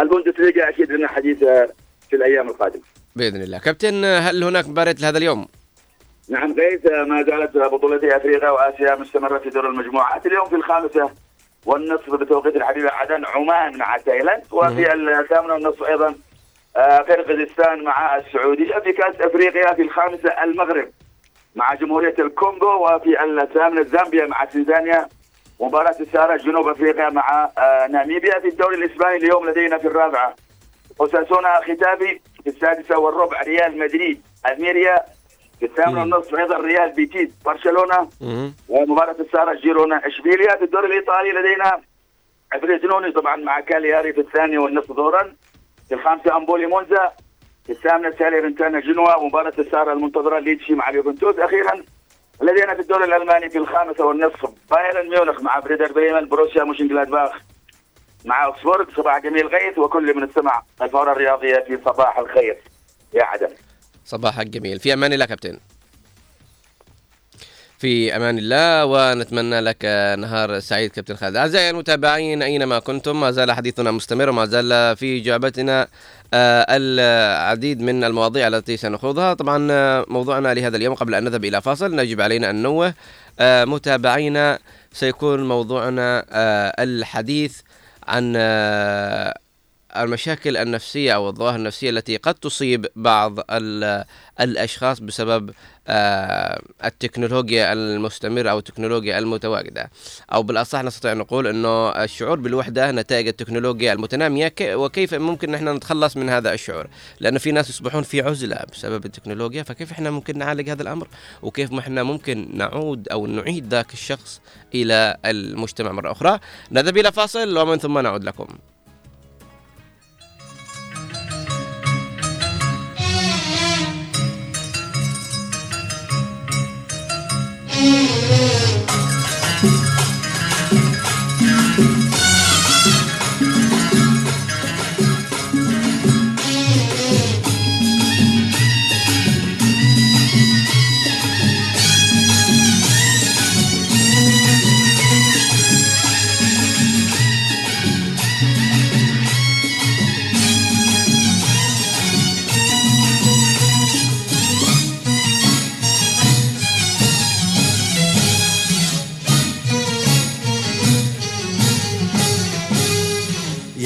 P: البوندسليغا أكيد لنا حديث آه، في الأيام القادمة.
B: بإذن الله. كابتن آه، هل هناك مباريات لهذا اليوم؟
P: نعم قيس آه، ما زالت بطولة أفريقيا وآسيا مستمرة في دور المجموعات. اليوم في الخامسة والنصف بتوقيت الحبيبة عدن عمان مع تايلاند. وفي الثامنة والنصف أيضا قرقيزستان مع السعودية. في كأس أفريقيا في الخامسة المغرب مع جمهورية الكونغو. وفي الثامنة زامبيا مع تنزانيا مباراة السهرة جنوب أفريقيا مع آه، ناميبيا في الدوري الإسباني اليوم لدينا في الرابعة. أوساسونا ختافي في السادسة والربع ريال مدريد. ألميريا في الثامنة والنصف أيضا ريال بيتيس. برشلونة ومباراة السهرة جيرونا. إشبيليا في الدوري الإيطالي لدينا فروزينوني طبعا مع كالياري في الثانية والنصف ظهرا. في الخامسة أمبولي مونزا في الثامنة ساليرنتانا جنوا. مباراة السهرة المنتظرة ليتشي مع اليوفنتوس. أخيرا لدينا في الدوري الألماني في الخامسة والنصف بايرن ميونخ مع فيردر بريمن بروسيا مونشنغلادباخ مع أوغسبورغ. صباح جميل غيث وكل من استمع الفقرة الرياضية في صباح الخير. يا عدن.
B: صباحك جميل. في أمان الله كابتن. في أمان الله ونتمنى لك نهار سعيد كابتن خالد. أعزائي المتابعين أينما كنتم ما زال حديثنا مستمر وما زال في جعبتنا آه، العديد من المواضيع التي سنخوضها. طبعا آه، موضوعنا لهذا اليوم قبل أن نذهب إلى فاصل نجب علينا أن ننوه آه، متابعينا سيكون موضوعنا الحديث عن المشاكل النفسية أو الظواهر النفسية التي قد تصيب بعض ال- الأشخاص بسبب آه، التكنولوجيا المستمرة أو التكنولوجيا المتواجدة. أو بالأصح نستطيع أن نقول أنه الشعور بالوحدة نتائج التكنولوجيا المتنامية وكيف ممكن نحن نتخلص من هذا الشعور؟ لأن في ناس يصبحون في عزلة بسبب التكنولوجيا فكيف إحنا ممكن نعالج هذا الأمر؟ وكيف إحنا ممكن نعود أو نعيد ذاك الشخص إلى المجتمع مرة أخرى؟ نذهب إلى فاصل ومن ثم نعود لكم.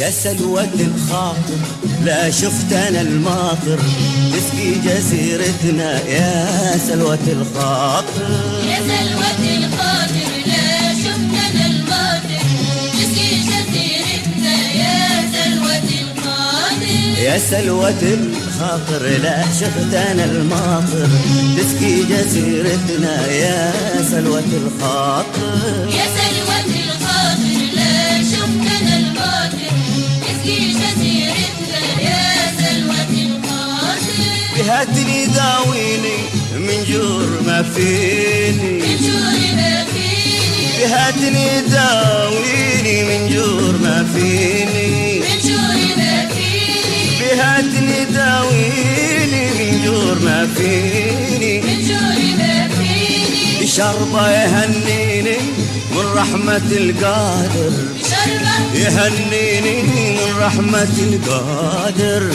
Q: يا سلوة الخاطر لا شفت أنا الماطر تسقي جزيرتنا يا سلوة الخاطر.
H: يا سلوة الخاطر لا شفنا الماطر. تسقي جزيرتنا يا سلوة الخاطر.
Q: يا سلوة الخاطر لا شفت أنا الماطر تسقي جزيرتنا يا سلوة الخاطر.
H: يا سلوة الخاطر
Q: هاتني داويني من جور ما فيني. هاتني داويني من جور ما فيني. بهاتني داويني من جور ما فيني. شربة يهنيني من رحمة القادر. يهنيني من رحمة القادر.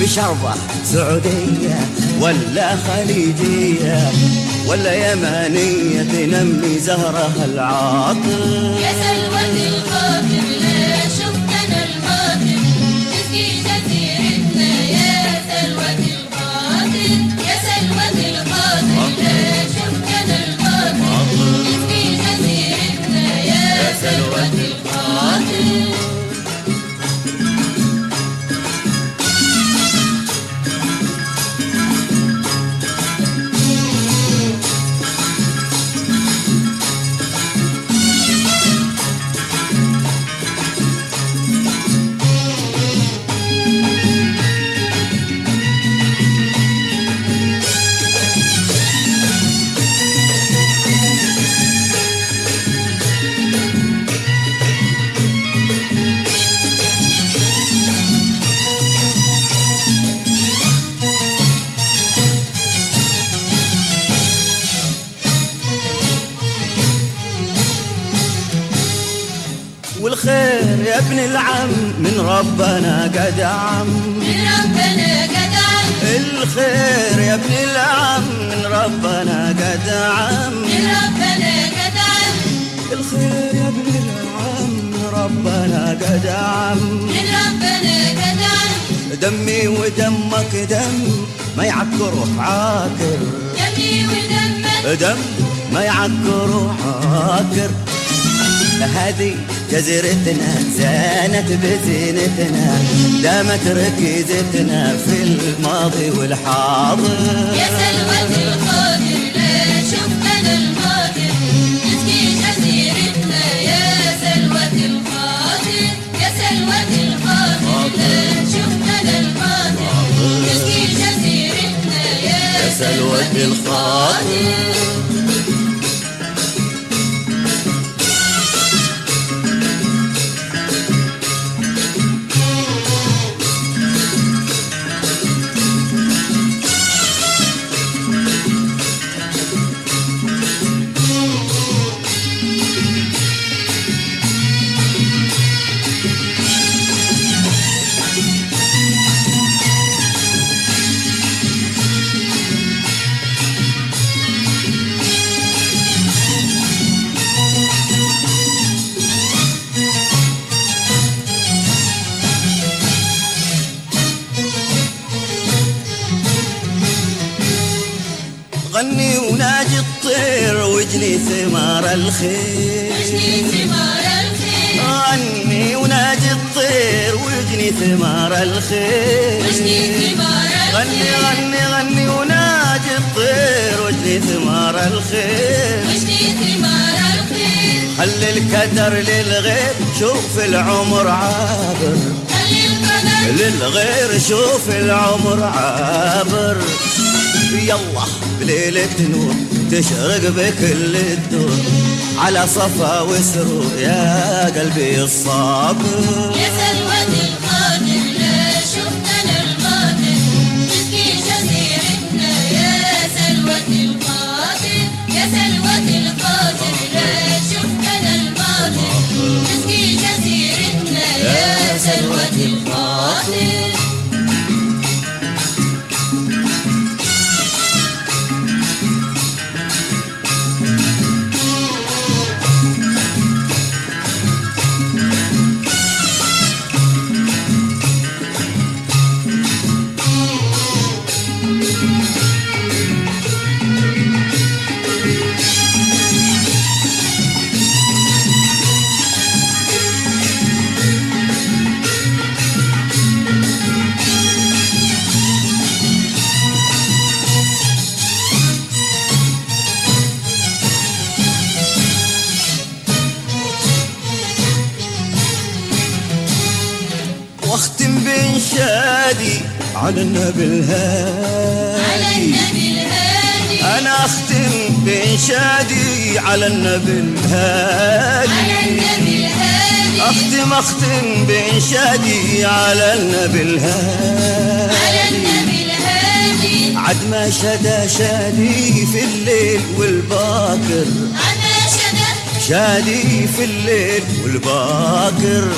Q: بشربة سعودية ولا خليجية ولا يمانية تنمي زهرها العاطر
H: يا سلوة الخاطر لا شفتنا الماطر تسقي جزيرتنا يا سلوة الخاطر يا سلوة الخاطر لا شفتنا الماطر تسقي جزيرتنا يا سلوة الخاطر
Q: ابن العم من ربنا قد عم
H: من ربنا قد عم
Q: الخير يا ابن العم من ربنا قد عم
H: من ربنا قد عم
Q: الخير يا ابن العم من ربنا قد عم
H: من ربنا قد عم
Q: دمي ودمك دم ما يعكر عاكر
H: دمي ودمك.
Q: دم ما يعكر عاكر هذه جزيرتنا زانت بزينتنا. دامت ركيزتنا في الماضي والحاضر.
H: يا سلوة الخاطر لا شفتنا الماطر تسقي جزيرتنا يا سلوة الخاطر يا سلوة الخاطر لا شفتنا الماطر تسقي جزيرتنا يا
Q: سلوة الخاطر ثمار الخير.
H: واجني ثمار الخير.
Q: غني وناجي الطير واجني ثمار الخير.
H: واجني ثمار
Q: غني غني غني وناجي الطير واجني ثمار الخير.
H: واجني ثمار الخير.
Q: خلي الكدر للغير؟ شوف العمر عابر. للغير شوف العمر عابر. يلا بليلة نور. تشرق بكل الدور على صفا وسرور يا قلبي الصابر.
H: يا سلوة القادر لا تسقي جزيرتنا يا سلوة يا لا تسقي جزيرتنا يا
Q: واختم بانشادي على النبي الهادي. أنا أختم بانشادي على النبي الهادي.
H: على النبي الهادي.
Q: أختم أختم بانشادي على النبي الهادي. عد ما شدا شادي في الليل والباكر.
H: أنا شدت
Q: شادي في الليل والباكر.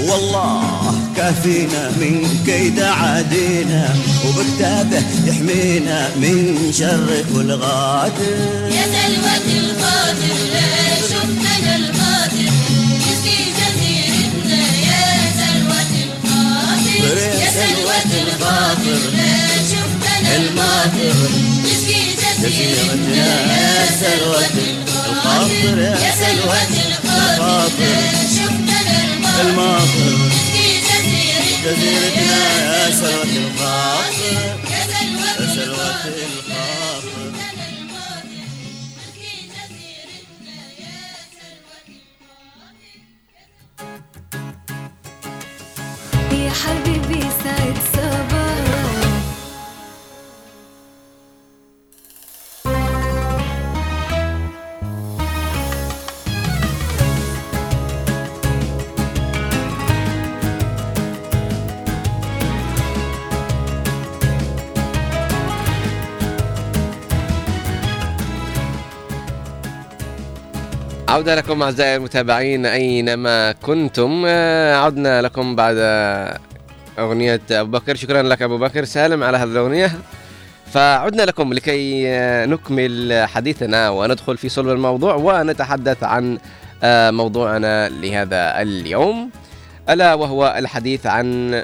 Q: والله كافينا من كيد عادينا وبكتابه يحمينا من شر كل غادر.
H: يا سلوة القادر لا شفتنا القادر؟ تسقي جزيرتنا يا سلوة القادر. يا سلوة القادر لا شفتنا القادر؟ تسقي جزيرتنا يا سلوة القادر. يا سلوة القادر القادر؟
Q: الماطر
H: جزيرتنا يا
Q: سلوة الخاطر
H: يا سلوة
Q: الخاطر
A: يا حبيبي سعد صباح
B: عودة لكم أعزائي المتابعين أينما كنتم. آه، عدنا لكم بعد أغنية أبو بكر. شكرا لك أبو بكر. سالم على هذه الأغنية. فعدنا لكم لكي آه، نكمل حديثنا وندخل في صلب الموضوع ونتحدث عن آه، موضوعنا لهذا اليوم. ألا وهو الحديث عن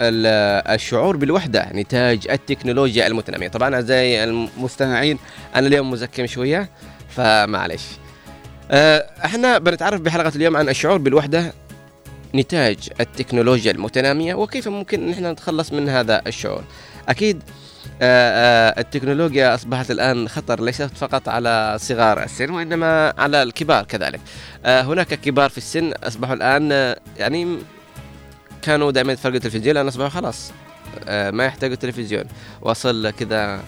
B: ال- الشعور بالوحدة نتاج التكنولوجيا المتنامية طبعا أعزائي المستمعين أنا اليوم مزكم شوية فمعلش. إحنا بنتعرف بحلقة اليوم عن الشعور بالوحدة نتاج التكنولوجيا المتنامية وكيف ممكن نحن نتخلص من هذا الشعور. أكيد آه، آه، التكنولوجيا أصبحت الآن خطر ليست فقط على صغار السن وإنما على الكبار كذلك. آه، هناك كبار في السن أصبحوا الآن آه، يعني كانوا دائما يتفرجوا التلفزيون الآن أصبحوا خلاص آه، ما يحتاجوا التلفزيون. وصل كذا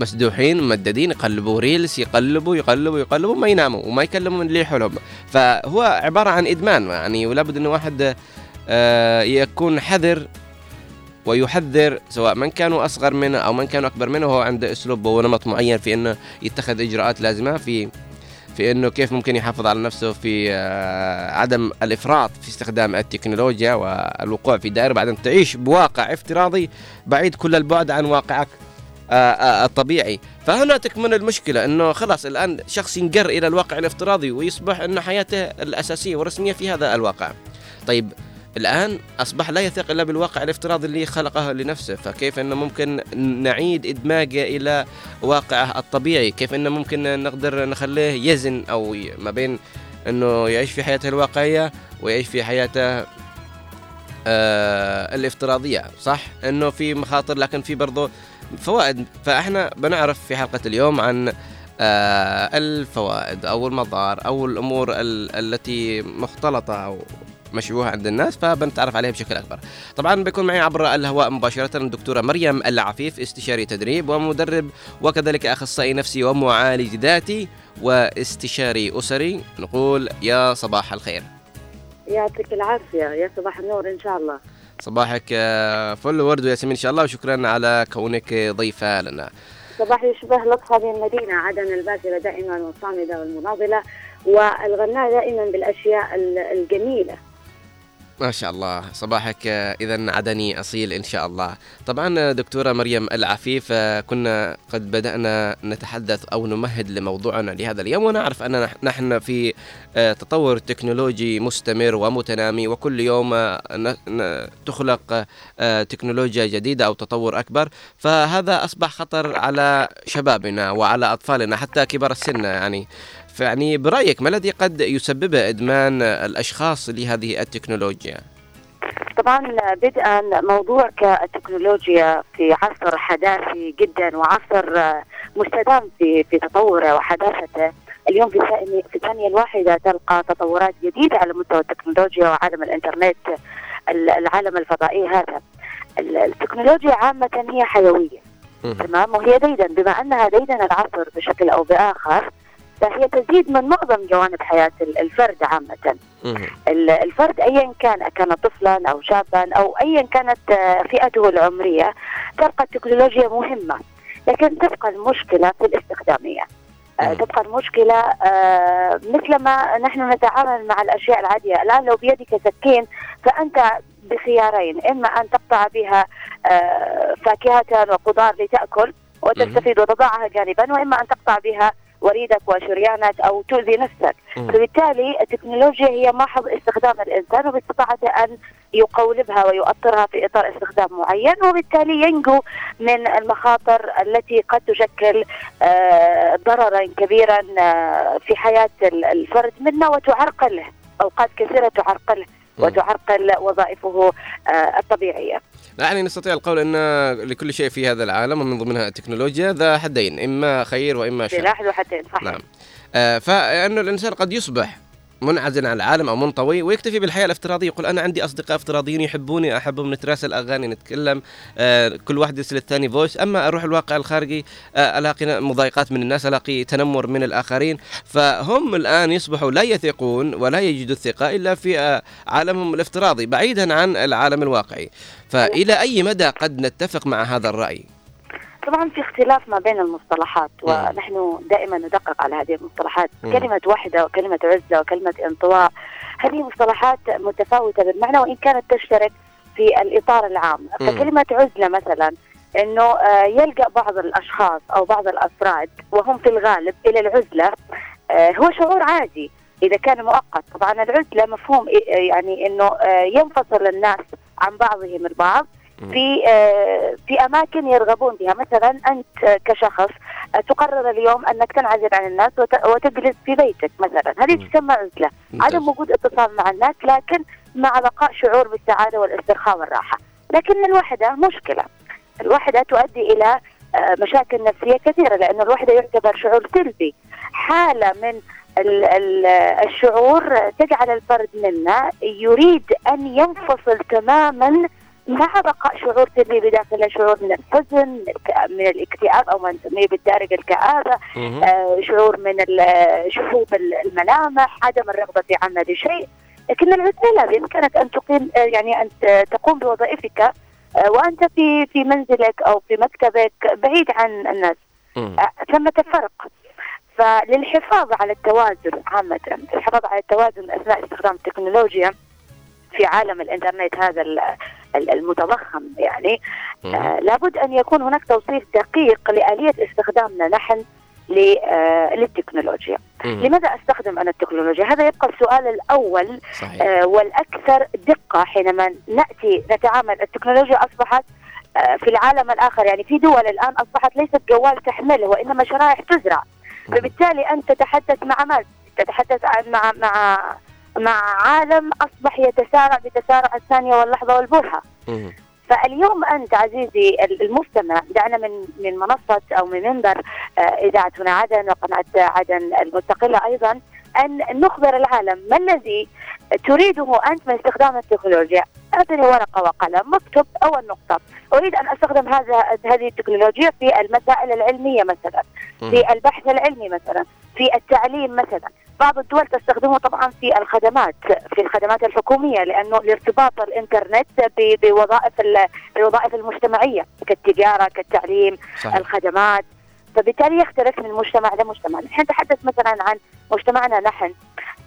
B: مسدوحين ممددين يقلبوا ريلز يقلبوا يقلبوا يقلبوا ما يناموا وما يكلموا من اللي حولهم. فهو عبارة عن إدمان يعني ولا بد أنه واحد آه، يكون حذر ويحذر سواء من كانوا أصغر منه أو من كانوا أكبر منه وهو عنده أسلوب ونمط معين في أنه يتخذ إجراءات لازمة في في إنه كيف ممكن يحافظ على نفسه في آه، عدم الإفراط في استخدام التكنولوجيا والوقوع في دائرة بعد ان تعيش بواقع افتراضي بعيد كل البعد عن واقعك. الطبيعي. فهنا تكمن المشكلة إنه خلاص الآن شخص ينقر إلى الواقع الافتراضي ويصبح إن حياته الأساسية والرسمية في هذا الواقع؟ طيب الآن أصبح لا يثق إلا بالواقع الافتراضي اللي خلقه لنفسه فكيف أنه ممكن نعيد إدماجه إلى واقعه الطبيعي؟ كيف أنه ممكن نقدر نخليه يزن أو ما بين أنه يعيش في حياته الواقعية ويعيش في حياته آه الافتراضية صح؟ أنه في مخاطر لكن في برضو فوائد. فإحنا بنعرف في حلقة اليوم عن آه الفوائد أو المضار أو الأمور ال- التي مختلطة أو مشبوهة عند الناس فبنتعرف عليها بشكل أكبر. طبعا بيكون معي عبر الهواء مباشرة الدكتورة مريم العفيف استشاري تدريب ومدرب وكذلك أخصائي نفسي ومعالج ذاتي واستشاري أسري. نقول يا صباح الخير.
R: يعطيك العافية. يا صباح النور إن شاء الله.
B: صباحك آه، فل ورد وياسمين إن شاء الله وشكرا على كونك ضيفة لنا.
R: صباح يشبه لطف هذه المدينة عدن الباسلة دائما والصامدة والمناضلة والغناء دائما بالأشياء ال- الجميلة.
B: ما شاء الله. صباحك إذا عدني أصيل إن شاء الله. طبعا آه، دكتورة مريم العفيف آه، كنا قد بدأنا نتحدث أو نمهد لموضوعنا لهذا اليوم ونعرف أننا نح- نحن في آه، تطور تكنولوجي مستمر ومتنامي وكل يوم آه، تخلق آه، تكنولوجيا جديدة أو تطور أكبر. فهذا أصبح خطر على شبابنا وعلى أطفالنا حتى كبار السن يعني. فيعني برأيك ما الذي قد يسببه إدمان الأشخاص لهذه التكنولوجيا؟
R: طبعا بدءا موضوع كالتكنولوجيا في عصر حداثي جدا وعصر مستدام في في تطوره وحداثته. اليوم في في الثانية الواحدة تلقى تطورات جديدة على مستوى التكنولوجيا وعالم الإنترنت ال- العالم الفضائي هذا. ال- التكنولوجيا عامة هي حيوية تمام؟ وهي ديدن بما أنها ديدن العصر بشكل أو بآخر فهي تزيد من معظم جوانب حياة ال- الفرد عامة. ال- الفرد ايا كان كان طفلا أو شابا أو ايا كانت آه، فئته العمرية تلقى التكنولوجيا مهمة. لكن تبقى المشكلة في الاستخدامية. آه، تبقى المشكلة آه، مثلما نحن نتعامل مع الأشياء العادية. الآن لو بيدك سكين فأنت بخيارين. إما أن تقطع بها فاكهة وخضار لتأكل وتستفيد وتضعها جانبا وإما أن تقطع بها وريدك وشريانك أو تؤذي نفسك. فبالتالي التكنولوجيا هي محض استخدام الإنسان وباستطاعته أن يقولبها ويؤطرها في إطار استخدام معين وبالتالي ينجو من المخاطر التي قد تشكل آه، ضررا كبيرا آه، في حياة ال- الفرد منا وتعرقله. أوقات كثيرة تعرقله وتعرقل وظائفه آه، الطبيعية.
B: يعني نستطيع القول أن لكل شيء في هذا العالم ومن ضمنها التكنولوجيا ذا حدين إما خير وإما شر.
R: سلاح ذو حدين صحيح
B: نعم. آه فانه الإنسان قد يصبح منعزل عن العالم أو منطوي ويكتفي بالحياة الافتراضية يقول أنا عندي أصدقاء افتراضيين يحبوني أحبهم نتراسل أغاني نتكلم آه كل واحد يرسل الثاني voice أما أروح الواقع الخارجي آه ألاقي مضايقات من الناس ألاقي تنمر من الآخرين. فهم الآن يصبحوا لا يثقون ولا يجدوا الثقة إلا في آه عالمهم الافتراضي بعيدا عن العالم الواقعي. فإلى أي مدى قد نتفق مع هذا الرأي؟
R: طبعا في اختلاف ما بين المصطلحات ونحن دائما ندقق على هذه المصطلحات.
S: مم.
R: كلمة وحدة وكلمة عزلة وكلمة انطواء هذه مصطلحات متفاوتة بالمعنى وإن كانت تشترك في الإطار العام. فكلمة عزلة مثلا إنه آه، يلجأ بعض الأشخاص أو بعض الأفراد وهم في الغالب إلى العزلة آه، هو شعور عادي. إذا كان مؤقت طبعا العزلة مفهوم يعني إنه آه، ينفصل الناس عن بعضهم البعض. في آه، في أماكن يرغبون بها. مثلا أنت كشخص آه، تقرر اليوم أنك تنعزل عن الناس وت- وتجلس في بيتك مثلا. هذه تسمى عزلة. عدم وجود اتصال مع الناس لكن مع بقاء شعور بالسعادة والاسترخاء والراحة. لكن الوحدة مشكلة. الوحدة تؤدي إلى آه، مشاكل نفسية كثيرة لأن الوحدة يعتبر شعور سلبي. حالة من ال- ال- الشعور تجعل الفرد منا يريد أن ينفصل تماما مع بقاء شعور سلبي بداخله شعور من الحزن من الاكتئاب أو ما نسميه بالدارجه
S: الكآبة.
R: آه، شعور من شحوب ال- الملامح عدم الرغبة في عمل شيء لكن العزلة بإمكانك أن تقيم آه، يعني أن تقوم بوظائفك آه، وأنت في في منزلك أو في مكتبك بعيد عن الناس. آه، ثمة فرق فللحفاظ على التوازن عامة الحفاظ على التوازن أثناء استخدام التكنولوجيا في عالم الإنترنت هذا ال- ال- المتضخم يعني آه لابد أن يكون هناك توصيف دقيق لآلية استخدامنا نحن آه، للتكنولوجيا
B: مم.
R: لماذا أستخدم أنا التكنولوجيا هذا يبقى السؤال الأول
B: صحيح.
R: آه، والأكثر دقة حينما نأتي نتعامل التكنولوجيا أصبحت آه، في العالم الآخر يعني في دول الآن أصبحت ليست جوال تحمله وإنما شرائح تزرع فبالتالي أنت تتحدث مع من؟ تتحدث مع مع مع عالم أصبح يتسارع بتسارع الثانية واللحظة والبرهه
B: مم.
R: فاليوم أنت عزيزي المستمع دعنا من من منصة أو من منبر آه، إذاعة هنا عدن وقناة عدن المستقلة أيضا أن نخبر العالم ما الذي تريده أنت من استخدام التكنولوجيا. أعطني ورقة وقلم مكتب اول نقطة. أريد أن أستخدم هذا هذه التكنولوجيا في المسائل العلمية مثلا في البحث العلمي مثلا في التعليم مثلا. بعض الدول تستخدمه طبعا في الخدمات في الخدمات الحكومية لأنه لارتباط الإنترنت بوظائف ال- الوظائف المجتمعية كالتجارة كالتعليم
B: صحيح.
R: الخدمات فبالتالي يختلف من مجتمع لمجتمع نحن نتحدث مثلا عن مجتمعنا نحن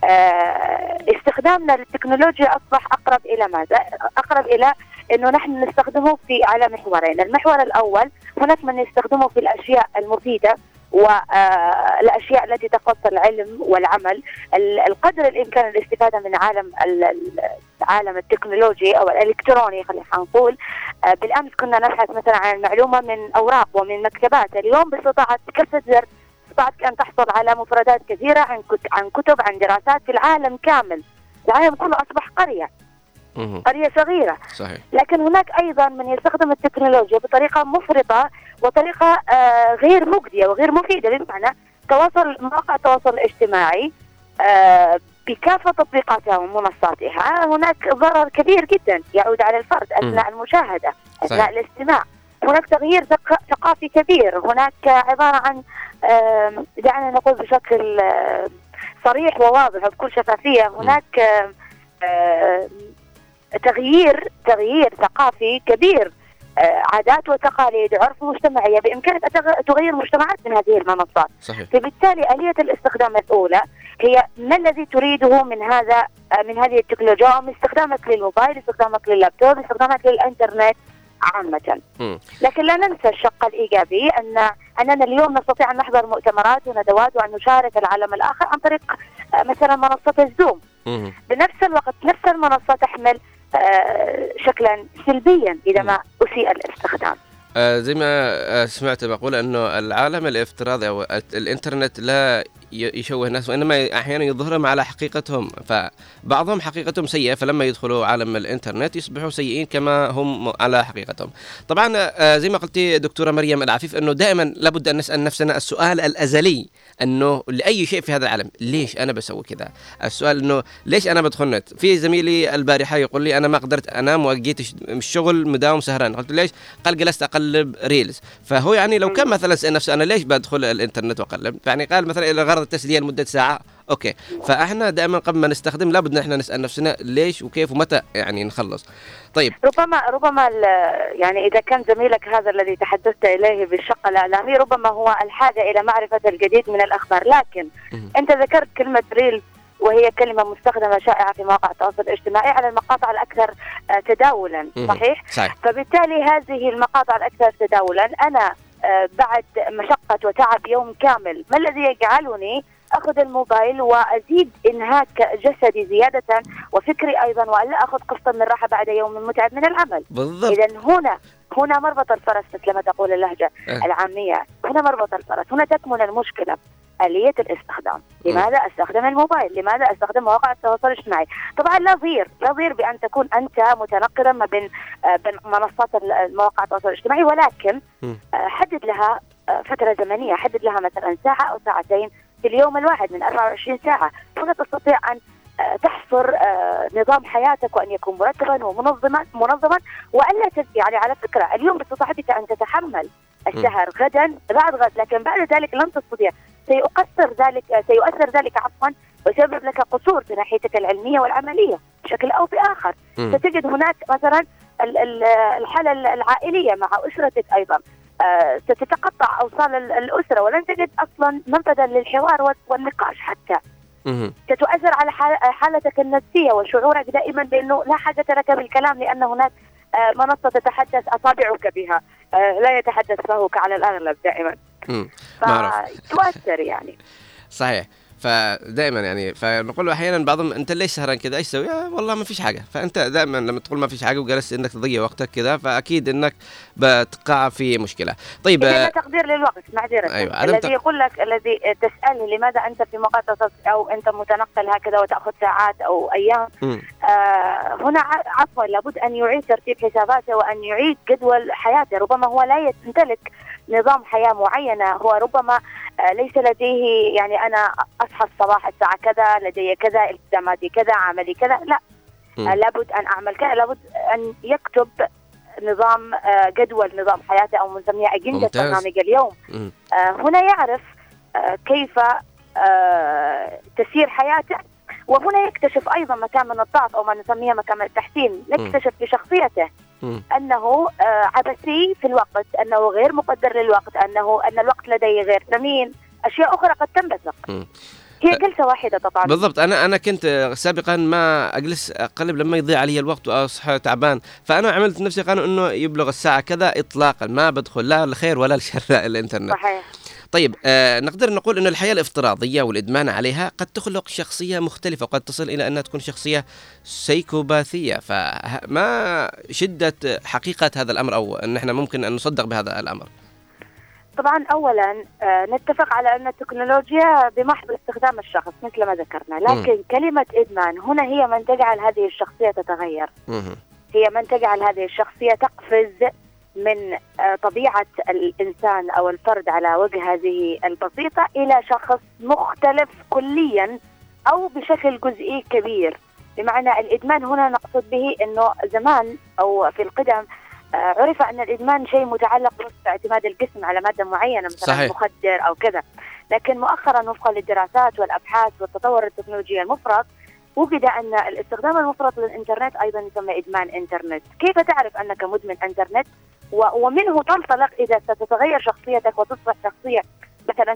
R: آه، استخدامنا للتكنولوجيا أصبح أقرب إلى ماذا؟ أقرب إلى إنه نحن نستخدمه في على محورين، المحور الأول هناك من يستخدمه في الأشياء المفيدة والأشياء التي تخص العلم والعمل. ال- القدر الإمكان الاستفاده من عالم ال- ال- العالم التكنولوجي أو الإلكتروني خلينا نقول آه، بالأمس كنا نبحث مثلا عن المعلومة من أوراق ومن مكتبات. اليوم باستطاعة كسر زر استطاعت أن تحصل على مفردات كثيرة عن عن كتب عن دراسات في العالم كامل. العالم كله أصبح قرية.
B: مم.
R: قرية صغيرة.
B: صحيح.
R: لكن هناك أيضا من يستخدم التكنولوجيا بطريقة مفرطة وطريقة آه، غير مجدية وغير مفيدة بمعنى تواصل مواقع التواصل الاجتماعي آه، بكافة تطبيقاتها ومنصاتها. هناك ضرر كبير جدا يعود على الفرد أثناء المشاهدة أثناء
B: صحيح.
R: الاستماع. هناك تغيير ثق- ثقافي كبير. هناك عبارة عن دعنا نقول بشكل صريح وواضح وبكل شفافية. هناك تغيير تغيير ثقافي كبير آه، عادات وتقاليد عرف مجتمعية بإمكانك تغير مجتمعات من هذه المنصات
B: صحيح
R: فبالتالي آلية الاستخدام الأولى هي ما الذي تريده من هذا آه، من هذه التكنولوجيا من استخدامك للموبايل استخدامك لللابتوب استخدامك للإنترنت عامة
B: مم.
R: لكن لا ننسى الشق الإيجابي أن أننا اليوم نستطيع أن نحضر مؤتمرات وندوات وأن نشارك العالم الآخر عن طريق آه، مثلا منصة الزوم. بنفس الوقت نفس المنصة تحمل شكلا سلبيا إذا ما أسيء الاستخدام.
B: آه زي ما آه سمعت مقولة إنه العالم الافتراضي أو الت- الإنترنت لا يشوه الناس وإنما أحيانا يظهرهم على حقيقتهم فبعضهم حقيقتهم سيئة فلما يدخلوا عالم الإنترنت يصبحوا سيئين كما هم على حقيقتهم. طبعا آه زي ما قلتي دكتورة مريم العفيف إنه دائما لابد أن نسأل نفسنا السؤال الأزلي إنه لأي شيء في هذا العالم ليش أنا بسوي كذا؟ السؤال إنه ليش أنا بدخل نت؟ في زميلي البارحة يقول لي أنا ما قدرت أنام وجيت الش- الشغل مداوم سهران، قلت ليش؟ قال جلست أقلب reels، فهو يعني لو كان مثلا سأل نفسه أنا ليش بدخل الإنترنت وأقلب؟ يعني قال مثلا إلى غرض التسليه لمدة ساعة. okay. فإحنا دائما قبل ما نستخدم لابد نحن نسأل نفسنا ليش وكيف ومتى يعني نخلص. طيب.
R: ربما ربما يعني إذا كان زميلك هذا الذي تحدثت إليه بالشق الإعلامي ربما هو الحاجة إلى معرفة الجديد من الأخبار. لكن أنت ذكرت كلمة reel وهي كلمة مستخدمة شائعة في مواقع التواصل الاجتماعي على المقاطع الأكثر آه، تداولا. صحيح؟
B: صحيح.
R: فبالتالي هذه المقاطع الأكثر تداولا. أنا بعد مشقة وتعب يوم كامل. ما الذي يجعلني أخذ الموبايل وأزيد إنهاك جسدي زيادة وفكري أيضا وألا أخذ قسطا من راحة بعد يوم متعب من العمل؟
B: بالضبط.
R: إذا هنا هنا مربط الفرس مثل ما تقول اللهجة
B: أه.
R: العامية. هنا مربط الفرس. هنا تكمن المشكلة. آلية الاستخدام. لماذا أستخدم الموبايل؟ لماذا أستخدم مواقع التواصل الاجتماعي؟ طبعا لا ضير لا ضير بأن تكون أنت متنقلا ما بين آه، منصات ال- مواقع التواصل الاجتماعي ولكن. آه، حدد لها آه، فترة زمنية حدد لها مثلا ساعة أو ساعتين في اليوم الواحد من 24 ساعة. هنا تستطيع أن تحصر نظام حياتك وأن يكون مرتبا ومنظما منظما وألا تس- يعني على فكرة اليوم باستطاعتك أن تتحمل السهر غدا بعد غد لكن بعد ذلك لن تستطيع. سيؤثر ذلك سيؤثر ذلك عفوا ويسبب لك قصور في ناحيتك العلمية والعملية بشكل أو بآخر
B: مم.
R: ستجد هناك مثلا ال- ال- الحالة العائلية مع أسرتك أيضا آه، ستتقطع أوصال ال- الأسرة ولن تجد أصلا منفذا للحوار وال- والنقاش حتى. ستؤثر على حال- حالتك النفسية وشعورك دائما بأنه لا حاجة لك بالكلام لأن هناك آه، منصة تتحدث أصابعك بها آه، لا يتحدث فهك على الأغلب دائما. فتؤثر يعني.
B: صحيح. فدائما يعني فنقول أحيانا بعضهم أنت ليش سهران كذا إيش تسوي؟ آه والله ما فيش حاجة فأنت دائما لما تقول ما فيش حاجة وجلست إنك تضيع وقتك كذا فأكيد إنك بتقع في مشكلة. طيب
R: إذا
B: آه،
R: تقدير للوقت معذرة
B: أيوة،
R: الذي
B: مت-
R: يقول لك الذي تسأله لماذا أنت في مقاطعة أو أنت متنقل هكذا وتأخذ ساعات أو أيام
B: مم.
R: آه هنا عفوا لابد أن يعيد ترتيب حساباته وأن يعيد جدول حياته ربما هو لا يمتلك نظام حياة معينة هو ربما آه ليس لديه يعني أنا أصحى الصباح الساعة كذا لدي كذا التزاماتي كذا عملي كذا لا
H: مم.
R: آه لابد أن أعمل كذا لابد أن يكتب نظام آه جدول نظام حياته أو نسميه أجندة
B: ممتاز.
R: برنامج اليوم. آه، هنا يعرف كيف تسير حياته وهنا يكتشف أيضا مكان من الضعف أو ما نسميه مكان من التحسين نكتشف في شخصيته أنه آه، عبثي في الوقت أنه غير مقدر للوقت أنه أن الوقت لديه غير ثمين. أشياء أخرى قد تنبثق. هي جلسة واحدة طبعا
B: بالضبط. أنا أنا كنت سابقا ما أجلس أقلب لما يضيع علي الوقت وأصحى تعبان. فأنا عملت نفسي قانون إنه يبلغ الساعة كذا اطلاقا. ما بدخل لا الخير ولا الشر الإنترنت.
R: صحيح.
B: طيب آه نقدر نقول أن الحياة الافتراضية والإدمان عليها قد تخلق شخصية مختلفة وقد تصل إلى أنها تكون شخصية سيكوباثية. فما شدة حقيقة هذا الأمر أو أن إحنا ممكن أن نصدق بهذا الأمر؟
R: طبعا اولا آه، نتفق على أن التكنولوجيا بمحض استخدام الشخص مثل ما ذكرنا. لكن كلمة إدمان هنا هي من تجعل هذه الشخصية تتغير.
B: مهم.
R: هي من تجعل هذه الشخصية تقفز من آه، طبيعة الإنسان أو الفرد على وجه هذه البسيطة إلى شخص مختلف كليا أو بشكل جزئي كبير بمعنى الإدمان هنا نقصد به أنه زمان أو في القدم آه، عرف أن الإدمان شيء متعلق باعتماد الجسم على مادة معينة مثلا
B: صحيح.
R: مخدر أو كذا لكن مؤخرا وفقا للدراسات والأبحاث والتطور التكنولوجي المفرط وجد أن الاستخدام المفرط للإنترنت أيضا يسمى إدمان إنترنت، كيف تعرف أنك مدمن إنترنت؟ و- ومنه تنطلق إذا ستتغير شخصيتك وتصبح شخصية مثلا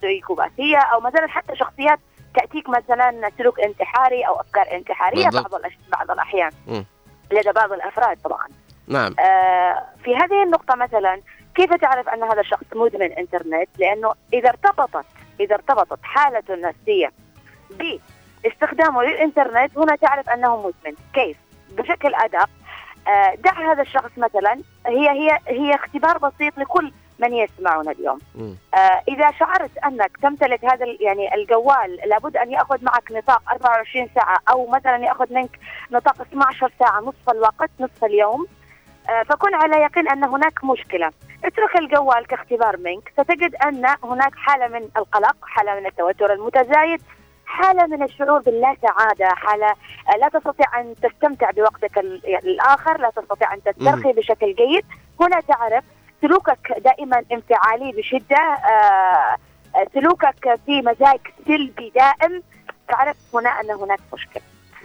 R: سيكوباثية أو مثلا حتى شخصيات تأتيك مثلا سلوك انتحاري أو أفكار انتحارية
B: بالضبط.
R: بعض بعض الأحيان
B: مم.
R: لدى بعض الأفراد طبعا.
B: نعم
R: آه، في هذه النقطة مثلا كيف تعرف أن هذا الشخص مدمن إنترنت؟ لأنه إذا ارتبطت إذا ارتبطت حالته النفسية باستخدامه للإنترنت هنا تعرف أنه مدمن، كيف؟ بشكل أدق آه، دع هذا الشخص مثلا هي هي هي اختبار بسيط لكل من يسمعنا اليوم. آه، إذا شعرت أنك تمتلك هذا يعني الجوال لابد أن يأخذ معك نطاق 24 ساعة أو مثلا يأخذ منك نطاق 12 ساعة نصف الوقت نصف اليوم. آه، فكن على يقين أن هناك مشكلة. اترك الجوال كاختبار منك. ستجد أن هناك حالة من القلق حالة من التوتر المتزايد. حالة من الشعور باللا سعادة حالة آه، لا تستطيع أن تستمتع بوقتك ال- الآخر لا تستطيع أن تسترخي بشكل جيد. هنا تعرف سلوكك دائما انفعالي بشدة آه، سلوكك في مزاج سلبي دائم. تعرف هنا أن هناك مشكلة.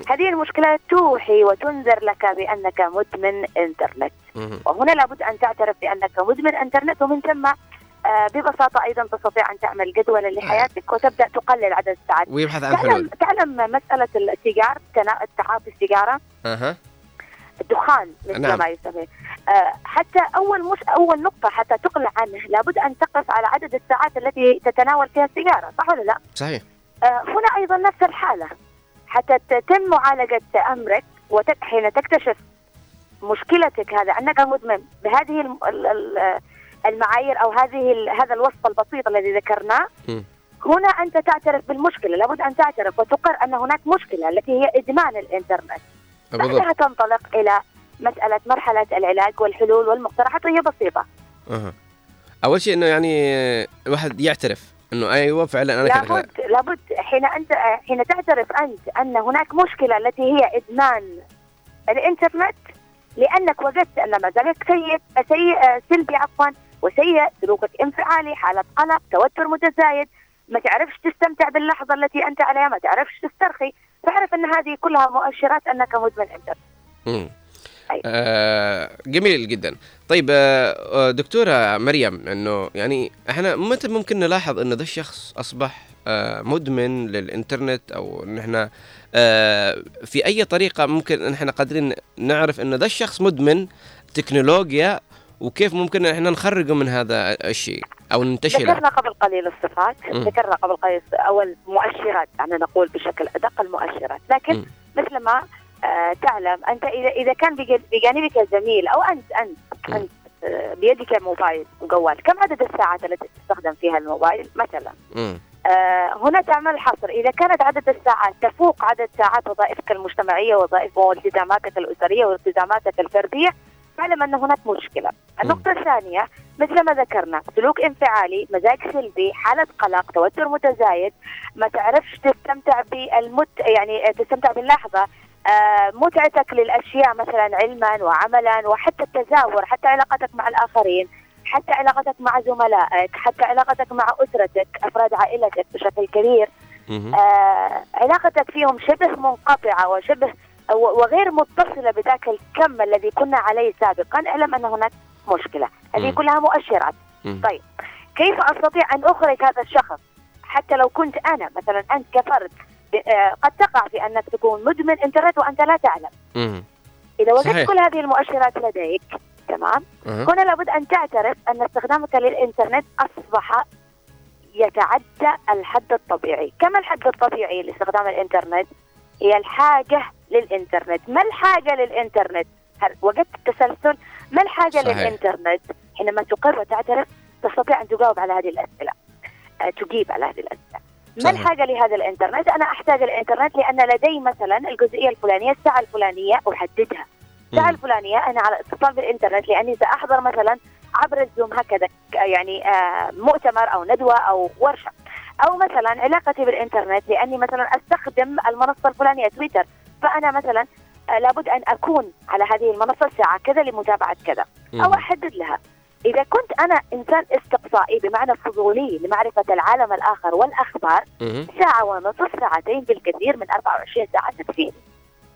R: هذه المشكلة توحي وتنذر لك بأنك مدمن إنترنت. وهنا لابد أن تعترف بأنك مدمن إنترنت ومن ثم آه، ببساطة أيضا تستطيع أن تعمل جدولا لحياتك وتبدأ تقلل عدد الساعات.
B: ويبحث عن
R: تعلم,
B: حلول.
R: تعلم مسألة السيجار تعاطي السيجارة.
B: أها.
R: الدخان مثل
B: نعم.
R: ما يسمى آه، حتى أول مش أول نقطة حتى تقلع عنه لابد أن تقف على عدد الساعات التي تتناول فيها السيجارة صح ولا لا؟
B: صحيح.
R: آه، هنا أيضا نفس الحالة. حتى تتم معالجة أمرك وحين تكتشف مشكلتك هذا أنك مدمن. بهذه الم- ال- ال- المعايير أو هذه هذا الوصف البسيط الذي ذكرناه. هنا أنت تعترف بالمشكلة لابد أن تعترف وتقر أن هناك مشكلة التي هي إدمان الإنترنت بعدها تنطلق إلى مسألة مرحلة العلاج والحلول والمقترحات وهي بسيطة
B: أها. أول شيء أنه يعني الواحد يعترف أنه أيوه فعلا كذا.
R: لابد لابد حين انت حين تعترف أنت أن هناك مشكلة التي هي إدمان الإنترنت لأنك وجدت أن مزاجك سيء سيء سلبي عفوا وسيء سلوكك انفعالي حالة قلق توتر متزايد. ما تعرفش تستمتع باللحظة التي أنت عليها ما تعرفش تسترخي. تعرف إن هذه كلها مؤشرات أنك مدمن انترنت
B: مم. آه جميل جدا. طيب آه آه، دكتورة مريم إنه يعني إحنا متى ممكن نلاحظ انه ذا الشخص أصبح آه مدمن للإنترنت أو إن إحنا آه في أي طريقة ممكن إن إحنا قادرين نعرف انه ذا الشخص مدمن تكنولوجيا وكيف ممكن إحنا نخرجه من هذا الشيء أو ننتشله
R: ذكرنا قبل قليل الصفات. ذكرنا قبل قليل أو المؤشرات دعنا نقول بشكل أدق المؤشرات لكن. مثل ما آه تعلم أنت إذا إذا كان بج- بجانبك زميل أو أنت أنت أنت آه، بيدك موبايل وجوال كم عدد الساعات التي تستخدم فيها الموبايل مثلا
B: مم.
R: آه، هنا تعمل حصر إذا كانت عدد الساعات تفوق عدد ساعات وظائفك المجتمعية وظائف والتزاماتك الأسرية والتزاماتك الفردية فاعلم أن هناك مشكلة. النقطة الثانية مثل ما ذكرنا سلوك انفعالي مزاج سلبي حالة قلق توتر متزايد ما تعرفش تستمتع بالمت يعني تستمتع باللحظة. آه، متعتك للأشياء مثلا علما وعملا وحتى التزاور حتى علاقتك مع الآخرين حتى علاقتك مع زملائك حتى علاقتك مع أسرتك أفراد عائلتك بشكل كبير. آه علاقتك فيهم شبه منقطعة وشبه وغير متصلة بذاك الكم الذي كنا عليه سابقا أعلم أن هناك مشكلة هذه. كلها مؤشرات. طيب كيف أستطيع أن أخرج هذا الشخص حتى لو كنت أنا مثلا أنت كفرد آه، قد تقع في أنك تكون مدمن إنترنت وأنت لا تعلم
B: مم.
R: إذا وجدت. كل هذه المؤشرات لديك تمام. هنا لابد أن تعترف أن استخدامك للإنترنت أصبح يتعدى الحد الطبيعي كما الحد الطبيعي لاستخدام الإنترنت هي الحاجة للإنترنت. ما الحاجة للإنترنت؟ وجدت التسلسل ما الحاجة
H: صحيح.
R: للإنترنت؟ حينما تقر وتعترف تستطيع أن تجاوب على هذه الأسئلة. آه، تجيب على هذه الأسئلة. ما
H: صحيح.
R: الحاجة لهذا الإنترنت؟ أنا أحتاج الإنترنت لأن لدي مثلا الجزئية الفلانية الساعة الفلانية أحددها. الساعة الفلانية أنا على اتصال بالإنترنت لأني سأحضر مثلا عبر الزوم هكذا يعني آه، مؤتمر أو ندوة أو ورشة. أو مثلا علاقتي بالإنترنت لأني مثلا أستخدم المنصة الفلانية تويتر فأنا مثلا آه، لابد أن أكون على هذه المنصة ساعة كذا لمتابعة كذا أو
H: مم.
R: أحدد لها إذا كنت أنا إنسان استقصائي بمعنى فضولي لمعرفة العالم الآخر والأخبار
B: مم.
R: ساعة ونصف ساعتين بالكثير من 24 ساعة تكفيني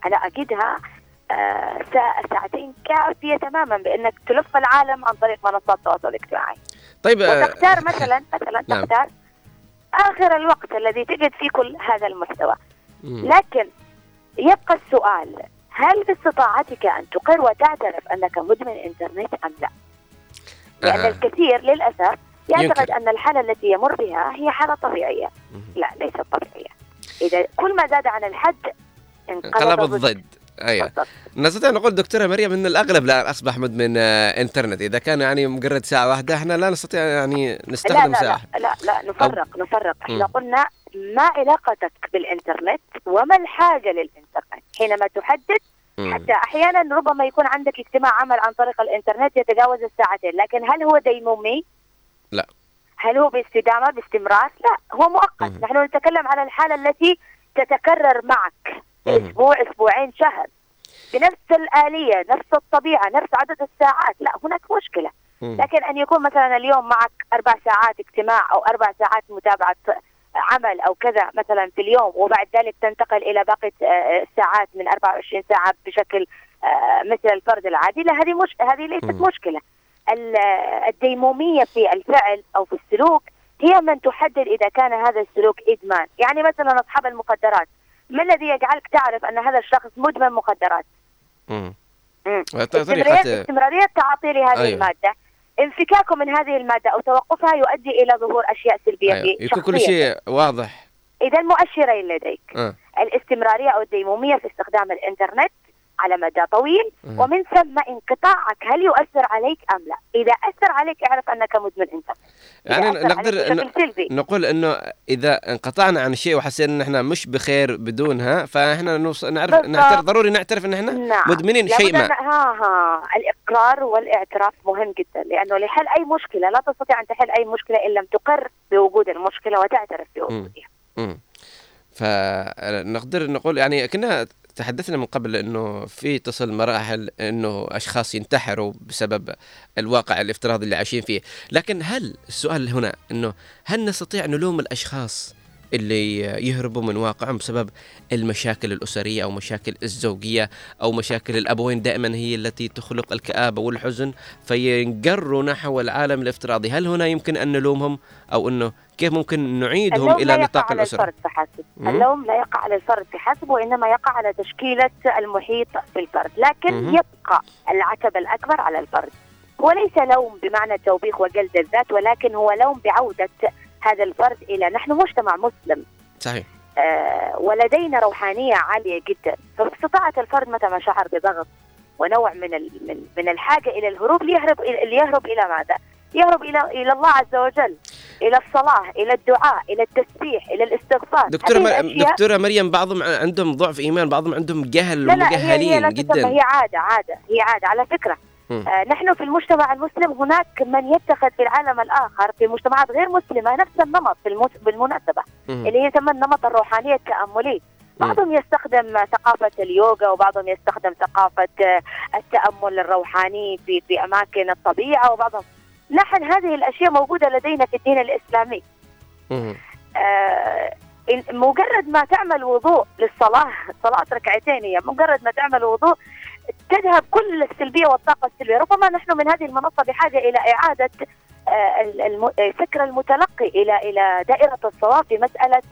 R: أنا أكيدها آه، ساعتين كافية تماما بأنك تلف العالم عن طريق منصات التواصل الاجتماعي
B: طيب آه،
R: وتختار مثلا مثلا
B: نعم.
R: تختار آخر الوقت الذي تجد فيه كل هذا المحتوى. لكن يبقى السؤال هل باستطاعتك أن تقر وتعترف أنك مدمن إنترنت أم لا؟ لأن
B: آه.
R: الكثير للأسف يعتقد. أن الحالة التي يمر بها هي حالة طبيعية لا ليست طبيعية إذا كل ما زاد عن الحد
B: انقلب الضد أيوه. نستطيع نقول دكتورة مريم إن الأغلب لا أصبح مدمن آه، إنترنت. إذا كان يعني مجرد ساعة واحدة إحنا لا نستطيع يعني
R: لا
B: نستخدم
R: لا,
B: ساعة.
R: لا لا لا نفرق نفرق.
B: إحنا.
R: قلنا ما علاقتك بالإنترنت وما الحاجة للإنترنت. حينما تحدد. حتى أحيانا ربما يكون عندك اجتماع عمل عن طريق الإنترنت يتجاوز الساعتين. لكن هل هو ديمومي
B: لا.
R: هل هو باستدامة باستمرار؟ لا هو مؤقت. نحن نتكلم على الحالة التي تتكرر معك. أسبوع أسبوعين شهر. بنفس الآلية نفس الطبيعة نفس عدد الساعات. لا هناك مشكلة.
H: مم.
R: لكن أن يكون مثلا اليوم معك أربع ساعات اجتماع أو أربع ساعات متابعة عمل أو كذا مثلا في اليوم وبعد ذلك تنتقل إلى باقي الساعات من 24 ساعة بشكل آه، مثل الفرد العادي لا هذه مش هذه ليست
H: مم.
R: مشكلة. ال- آه، الديمومية في الفعل أو في السلوك هي من تحدد إذا كان هذا السلوك إدمان. يعني مثلا أصحاب المخدرات ما الذي يجعلك تعرف أن هذا الشخص مدمن مخدرات
B: مم.
R: مم.
B: طريقه
R: استمرارية, استمرارية تعاطي لهذه
B: أيوة.
R: المادة انفكاكه من هذه المادة أو توقفها يؤدي إلى ظهور أشياء سلبية
B: أيوة.
R: في
B: يكون كل. شيء واضح
R: إذا المؤشرين لديك
B: آه.
R: الاستمرارية أو الديمومية في استخدام الإنترنت على مدى طويل. ومن ثم انقطاعك هل يؤثر عليك أم لا إذا أثر عليك اعرف أنك مدمن إذا
B: يعني نقدر نقول إنه إذا انقطعنا عن الشيء وحسينا إن إحنا مش بخير بدونها فإحنا. نعرف. نعترف ضروري نعترف إن إحنا
R: نعم
B: مدمنين شيء ما
R: ها ها الإقرار والاعتراف مهم جدا لأنه لحل أي مشكلة لا تستطيع أن تحل أي مشكلة إن لم تقر بوجود المشكلة وتعترف بوجودها.
B: فنقدر نقول يعني كنا تحدثنا من قبل إنه في تصل مراحل إنه أشخاص ينتحروا بسبب الواقع الافتراضي اللي عايشين فيه، لكن هل السؤال هنا إنه هل نستطيع نلوم الأشخاص اللي يهربوا من واقعهم بسبب المشاكل الأسرية أو مشاكل الزوجية أو مشاكل الأبوين دائما هي التي تخلق الكآبة والحزن فينقروا نحو العالم الافتراضي، هل هنا يمكن أن نلومهم أو أنه كيف ممكن نعيدهم
R: اللوم
B: إلى
R: لا يقع
B: نطاق
R: على
B: الأسرة؟
R: الفرد فحسب
B: مم.
R: اللوم لا يقع على الفرد فحسب وإنما يقع على تشكيلة المحيط بالفرد لكن
B: مهم.
R: يبقى العتب الأكبر على الفرد هو ليس لوم بمعنى التوبيخ وجلد الذات ولكن هو لوم بعودة هذا الفرد إلى نحن مجتمع مسلم.
B: صحيح.
R: آه، ولدينا روحانية عالية جدا. فاستطاعت الفرد متى ما شعر بضغط ونوع من من من الحاجة إلى الهروب ليهرب ليهرب إلى ماذا؟ يهرب إلى إلى الله عز وجل إلى الصلاة إلى الدعاء إلى التسبيح إلى الاستغفار.
B: مر...
R: الأشياء-
B: دكتورة مريم بعضهم عندهم ضعف إيمان بعضهم عندهم جهل
R: لا لا هي, هي
B: ومجهلين
R: لا
B: جدا.
R: هي عادة عادة هي عادة. على فكرة
B: مم.
R: آه نحن في المجتمع المسلم هناك من يتخذ في العالم الآخر في مجتمعات غير مسلمة نفس النمط. بالمناسبة
B: مم.
R: اللي يسمى النمط الروحاني التأملي بعضهم يستخدم ثقافة اليوغا وبعضهم يستخدم ثقافة آه، التأمل الروحاني في في أماكن الطبيعة وبعضهم نحن هذه الأشياء موجودة لدينا في الدين الإسلامي. آه، مجرد ما تعمل وضوء للصلاة صلاة ركعتين هي مجرد ما تعمل وضوء تذهب كل السلبية والطاقة السلبية. ربما نحن من هذه المنصة بحاجة إلى إعادة آه، فكر المتلقي إلى إلى دائرة الصواب في مسألة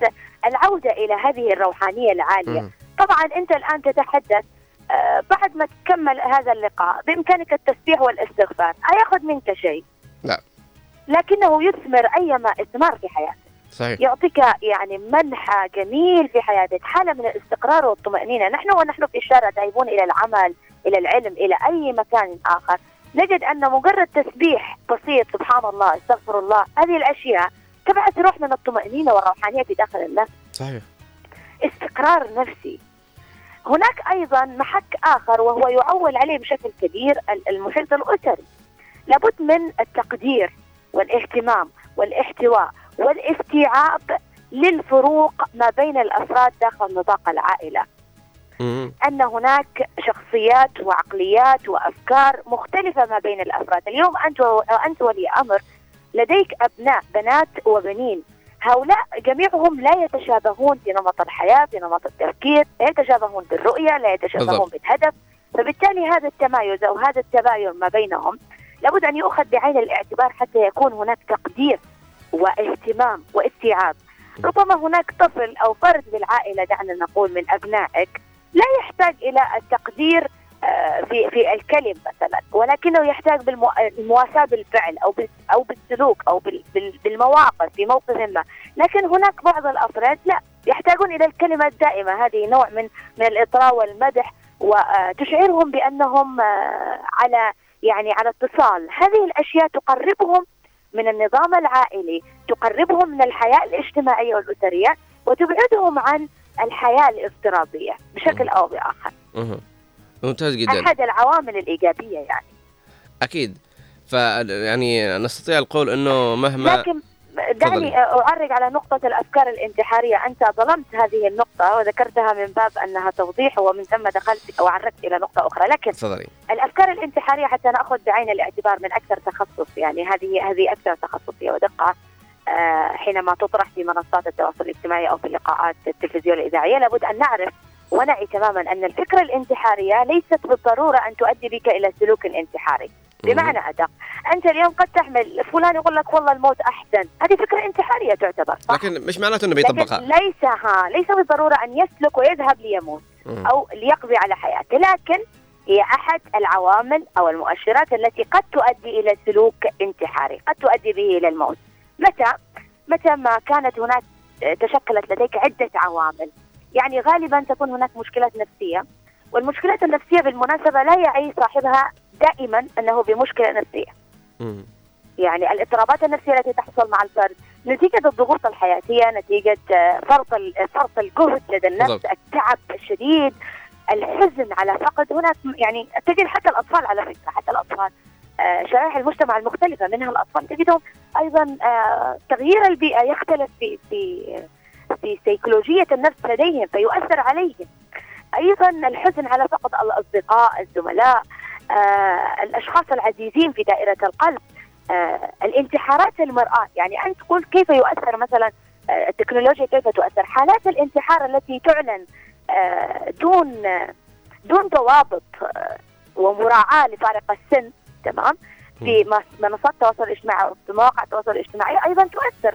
R: العودة إلى هذه الروحانية العالية.
B: مم.
R: طبعا أنت الآن تتحدث آه، بعد ما تكمل هذا اللقاء بإمكانك التسبيح والاستغفار هياخذ منك شيء؟
B: لا.
R: لكنه يثمر أيما إثمار في حياتك.
B: صحيح.
R: يعطيك يعني منحى جميل في حياتك. حالة من الاستقرار والطمأنينة. نحن ونحن في الشارع ذاهبون إلى العمل إلى العلم إلى أي مكان آخر. نجد أن مجرد تسبيح بسيط سبحان الله استغفر الله هذه الأشياء تبعث روح من الطمأنينة والروحانية في داخل النفس
B: صحيح.
R: استقرار نفسي. هناك أيضا محك آخر وهو يعول عليه بشكل كبير ال- المحيط الأسري. لابد من التقدير والاهتمام والاحتواء. والاستيعاب للفروق ما بين الأفراد داخل نطاق
B: العائلة.
R: أن هناك شخصيات وعقليات وأفكار مختلفة ما بين الأفراد اليوم أنت أنت ولي أمر لديك أبناء بنات وبنين هؤلاء جميعهم لا يتشابهون في نمط الحياة في نمط التفكير لا يتشابهون بالرؤية لا يتشابهون. بالهدف فبالتالي هذا التمايز أو هذا التباين ما بينهم لابد أن يؤخذ بعين الاعتبار حتى يكون هناك تقدير واهتمام واستيعاب ربما هناك طفل أو فرد بالعائله دعنا نقول من أبنائك لا يحتاج إلى التقدير آه، في في الكلم مثلا ولكنه يحتاج بالمواساة بالفعل أو أو بالسلوك أو بال- بال- بالمواقف في موقف ما. لكن هناك بعض الأفراد لا يحتاجون إلى الكلمة الدائمة هذه نوع من من الإطراء والمدح وتشعرهم بأنهم آه، على يعني على اتصال. هذه الأشياء تقربهم من النظام العائلي تقربهم من الحياة الاجتماعية والأسرية وتبعدهم عن الحياة الافتراضية بشكل أو بآخر.
B: مهم. ممتاز جدا.
R: أحد العوامل الإيجابية يعني.
B: أكيد. ف يعني نستطيع القول إنه مهما
R: لكن دعني أعرج على نقطة الأفكار الانتحارية. أنت ظلمت هذه النقطة وذكرتها من باب أنها توضيح ومن ثم دخلت أو عرجت إلى نقطة أخرى. لكن
B: تفضلي.
R: الأفكار الانتحارية حتى نأخذ بعين الاعتبار من أكثر تخصص يعني هذه هذه أكثر تخصصية ودقة آه، حينما تطرح في منصات التواصل الاجتماعي أو في اللقاءات التلفزيون الإذاعية لابد أن نعرف ونعي تماما أن الفكرة الانتحارية ليست بالضرورة أن تؤدي بك إلى سلوك انتحاري. بمعنى أدق. أنت اليوم قد تحمل فلان يقول لك والله الموت أحسن. هذه فكرة انتحارية تعتبر صح؟
B: لكن مش معناته
R: إنه
B: بيطبقها.
R: ليس ها ليس بالضرورة أن يسلك ويذهب ليموت
B: مم.
R: أو ليقضي على حياته. لكن هي أحد العوامل أو المؤشرات التي قد تؤدي إلى سلوك انتحاري قد تؤدي به إلى الموت. متى؟ متى ما كانت هناك تشكلت لديك عدة عوامل. يعني غالبا تكون هناك مشكلات نفسية والمشكلات النفسية بالمناسبة لا يعي صاحبها دائما أنه بمشكلة نفسية
B: مم.
R: يعني الاضطرابات النفسية التي تحصل مع الفرد نتيجة الضغوط الحياتية نتيجة آه، فرط فرط الجهد لدى النفس. التعب الشديد الحزن على فقد هناك م- يعني تجد حتى الأطفال على فكرة حتى الأطفال آه، شرائح المجتمع المختلفة منها الأطفال تجدهم أيضا آه، تغيير البيئة يختلف في في في سيكولوجية النفس لديهم فيؤثر عليهم أيضا الحزن على فقد الأصدقاء الزملاء الأشخاص العزيزين في دائرة القلب آه، الانتحارات المرأة. يعني أنت تقول كيف يؤثر مثلا آه، التكنولوجيا كيف تؤثر؟ حالات الانتحار التي تعلن آه، دون آه، دون ضوابط آه، ومراعاة لفارق السن تمام؟ في منصات التواصل الاجتماعي في مواقع التواصل الاجتماعي أيضا تؤثر.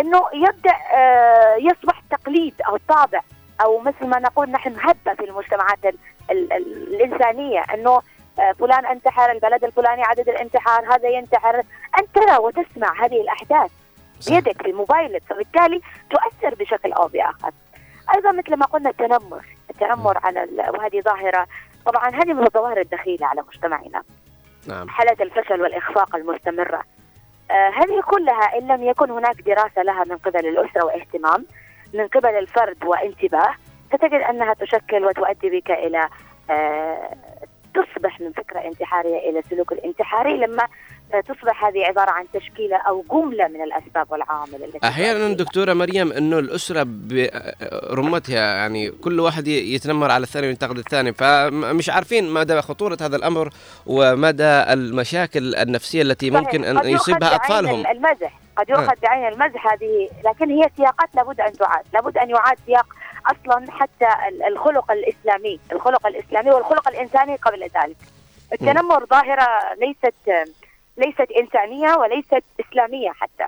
R: أنه يبدأ آه، يصبح تقليد أو طابع أو مثل ما نقول نحن هبة في المجتمعات ال ال ال الإنسانية. أنه آه، فلان انتحر البلد الفلاني عدد الانتحار هذا ينتحر. أنت ترى وتسمع هذه الأحداث بيدك في موبايلك فبالتالي تؤثر بشكل أو بآخر. أيضا مثل ما قلنا التنمر التنمر على ال- وهذه ظاهرة. طبعا هذه من الظواهر الدخيلة على مجتمعنا.
B: نعم.
R: حالات الفشل والإخفاق المستمرة. آه هذه كلها إن لم يكن هناك دراسة لها من قبل الأسرة واهتمام من قبل الفرد وانتباه ستجد أنها تشكل وتؤدي بك إلى آه تصبح من فكرة انتحارية إلى سلوك الانتحاري لما تصبح هذه عبارة عن تشكيلة أو جملة من الأسباب والعوامل التي
B: أحيانا دكتورة مريم إنه الأسرة برمتها يعني كل واحد يتنمر على الثاني وينتقد الثاني فمش عارفين مدى خطورة هذا الأمر ومدى المشاكل النفسية التي. ممكن
R: يؤخذ
B: يصيبها
R: بعين
B: أطفالهم
R: المزح قد يؤخذ
B: آه.
R: بعين المزح هذه لكن هي سياقات لابد أن تعاد لابد أن يعاد سياق أصلا حتى ال- الخلق الإسلامي الخلق الإسلامي والخلق الإنساني قبل ذلك. التنمر ظاهرة ليست ليست إنسانية وليست إسلامية حتى.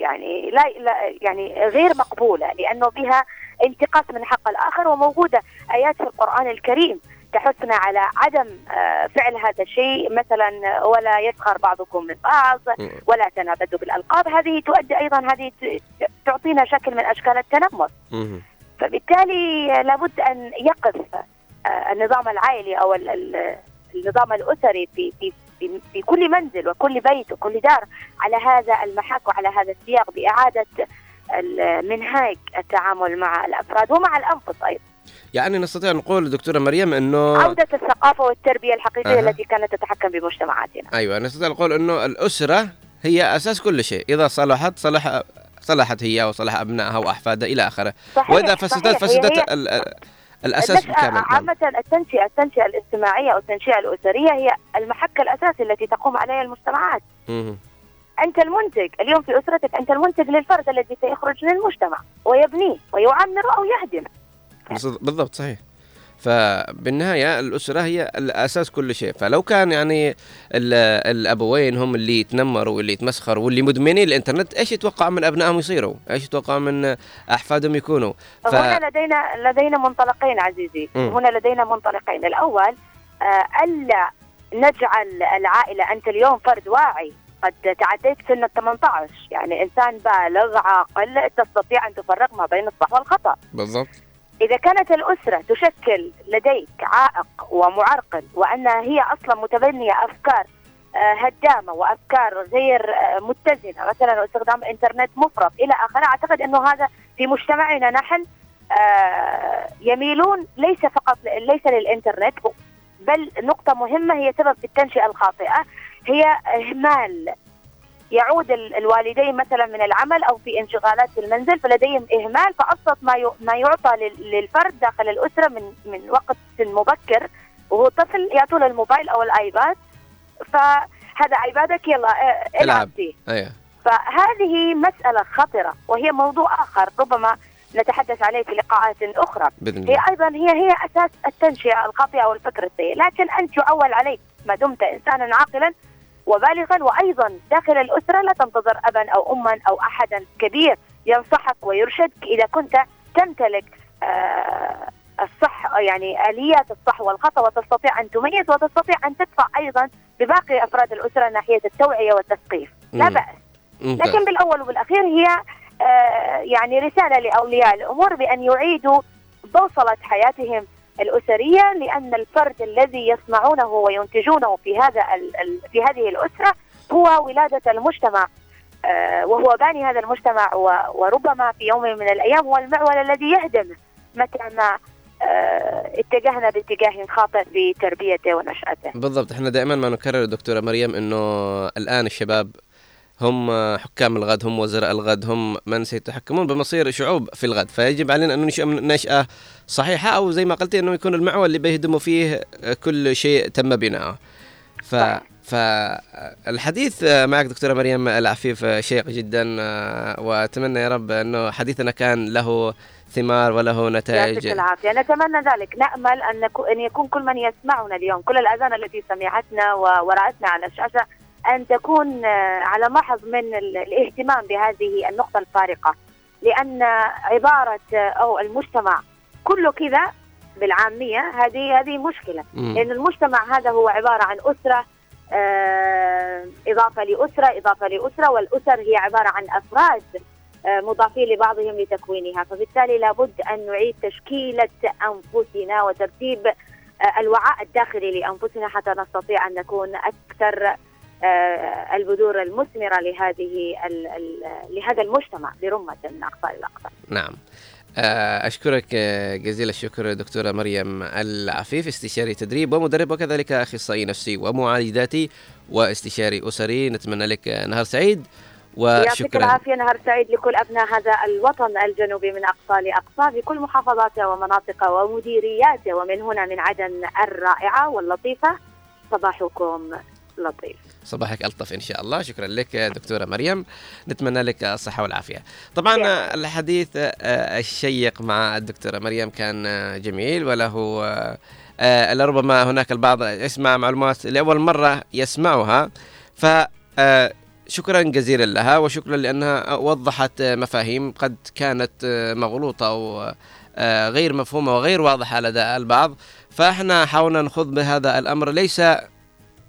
R: يعني لا, لا يعني غير مقبولة لأنه بها انتقاص من حق الآخر وموجودة آيات في القرآن الكريم تحثنا على عدم آه، فعل هذا الشيء. مثلا ولا يسخر بعضكم من بعض ولا تنابذوا بالألقاب. هذه تؤدي أيضا هذه تعطينا شكل من أشكال التنمر. فبالتالي لابد أن يقف آه، النظام العائلي ال- النظام الأسري في في في كل منزل وكل بيت وكل دار على هذا المحك وعلى هذا السياق بإعادة ال- منهاج التعامل مع الأفراد ومع الأنفس أيضا.
B: يعني نستطيع نقول دكتورة مريم إنه
R: عودة الثقافة والتربية الحقيقية
B: أها.
R: التي كانت تتحكم بمجتمعاتنا.
B: أيوه نستطيع نقول إنه الأسرة هي أساس كل شيء. إذا صلحت صلح صلحت هي وصلح أبنائها وأحفادها إلى آخره
R: صحيح،
B: وإذا
R: صحيح.
B: فسدت
R: هي-
B: فسدت
R: الأساس
B: بالكامل نعم.
R: عامة التنشئة التنشئة الاجتماعية أو التنشئة الأسرية هي المحك الأساسي التي تقوم عليه المجتمعات. أنت المنتج اليوم في أسرتك أنت المنتج للفرد الذي سيخرج للمجتمع ويبنيه ويعمره أو يهدمه
B: بالض- بالضبط صحيح فبالنهاية الأسرة هي الأساس كل شيء. فلو كان يعني ال- الأبوين هم اللي يتنمروا واللي يتمسخروا واللي مدمنين الإنترنت إيش يتوقع من أبنائهم يصيروا؟ إيش يتوقع من أحفادهم يكونوا؟ ف...
R: هنا لدينا لدينا منطلقين عزيزي.
B: مم.
R: هنا لدينا منطلقين. الأول آه، ألا نجعل العائلة أنت اليوم فرد واعي. قد تعديت سن ال 18 يعني إنسان بالغ عاقل تستطيع أن تفرق ما بين الصح والخطأ.
B: بالضبط.
R: إذا كانت الأسرة تشكل لديك عائق ومعرقل وأنها هي أصلا متبنية أفكار آه، هدامة وأفكار غير آه، متزنة مثلا استخدام الإنترنت مفرط إلى آخره أعتقد أنه هذا في مجتمعنا نحن آه، يميلون ليس فقط ليس للإنترنت بل نقطة مهمة هي سبب في التنشئة الخاطئة هي إهمال يعود ال- الوالدين مثلا من العمل أو في انشغالات في المنزل فلديهم إهمال فأبسط ما ما يعطى لل- للفرد داخل الأسرة من من وقت مبكر وهو طفل يعطوه الموبايل أو الآيباد. فهذا ايبادك يلا آه، العب. فيه
B: أيوه.
R: فهذه مسألة خطرة وهي موضوع آخر ربما نتحدث عليه في لقاءات أخرى.
B: بإذن
R: هي أيضا هي هي أساس التنشئة الخاطئة والفكر السيء. لكن أنت يعول عليك ما دمت انسانا عاقلا وبالغا وأيضا داخل الأسرة لا تنتظر ابا أو اما أو احدا كبير ينصحك ويرشدك إذا كنت تمتلك آه الصح يعني آليات الصح والخطأ وتستطيع أن تميز وتستطيع أن تدفع أيضا بباقي أفراد الأسرة ناحية التوعية والتثقيف لا.
B: بأس.
R: لكن بالأول وبالاخير هي آه، يعني رسالة لأولياء الأمور بأن يعيدوا بوصلة حياتهم الأسرية لأن الفرد الذي يصنعونه وينتجونه في هذا في هذه الأسرة هو ولادة المجتمع آه، وهو باني هذا المجتمع وربما في يوم من الأيام هو المعول الذي يهدمه متى ما آه، اتجهنا باتجاه خاطئ في تربيته ونشأته.
B: بالضبط إحنا دائما ما نكرر دكتورة مريم إنه الآن الشباب هم حكام الغد هم وزراء الغد هم من سيتحكمون بمصير شعوب في الغد. فيجب علينا أن ننشئ نشأة صحيحة أو زي ما قلتي إنه يكون المعول اللي بيهدموا فيه كل شيء تم بناؤه. ف فالحديث معك دكتورة مريم العفيف شيق جدا وأتمنى يا رب أنه حديثنا كان له ثمار وله نتائج.
R: يعطيك العافية، نتمنى ذلك، نكو- أن يكون كل من يسمعنا اليوم، كل الأذان التي سمعتنا ورأتنا على الشاشة أن تكون آه، على محض من ال- الاهتمام بهذه النقطة الفارقة، لأن عبارة آه، أو المجتمع كله كذا بالعامية هذه هذه مشكلة
B: مم.
R: لأن المجتمع هذا هو عبارة عن أسرة آه، إضافة لأسرة إضافة لأسرة والأسر هي عبارة عن أفراد آه، مضافين لبعضهم لتكوينها فبالتالي لابد أن نعيد تشكيلة أنفسنا وترتيب الوعاء الداخلي لأنفسنا حتى نستطيع أن نكون أكثر آه، البذور المثمرة لهذه لهذا المجتمع برمة اقصى الاقصى.
B: نعم. آه، أشكرك آه، جزيل الشكر دكتورة مريم العفيف استشاري تدريب ومدرب وكذلك أخصائي نفسي ومعالجاتي واستشاري أسري. نتمنى لك آه، نهار سعيد
R: يعطيك
B: وشكرا.
R: العافية نهار سعيد لكل أبناء هذا الوطن الجنوبي من اقصى لاقصى في كل محافظاته ومناطقه ومديرياته ومن هنا من عدن الرائعة واللطيفة. صباحكم لطيف.
B: صباحك ألطف إن شاء الله. شكرا لك دكتورة مريم. نتمنى لك الصحة والعافية. طبعا الحديث آه، الشيق مع الدكتورة مريم كان آه، جميل. وله آه، لربما هناك البعض يسمع معلومات لأول مرة يسمعها. ف شكرا جزيلا لها. وشكرا لأنها وضحت مفاهيم قد كانت مغلوطة أو آه، غير مفهومة وغير واضحة لدى البعض. فإحنا حاولنا نخوض بهذا الأمر. ليس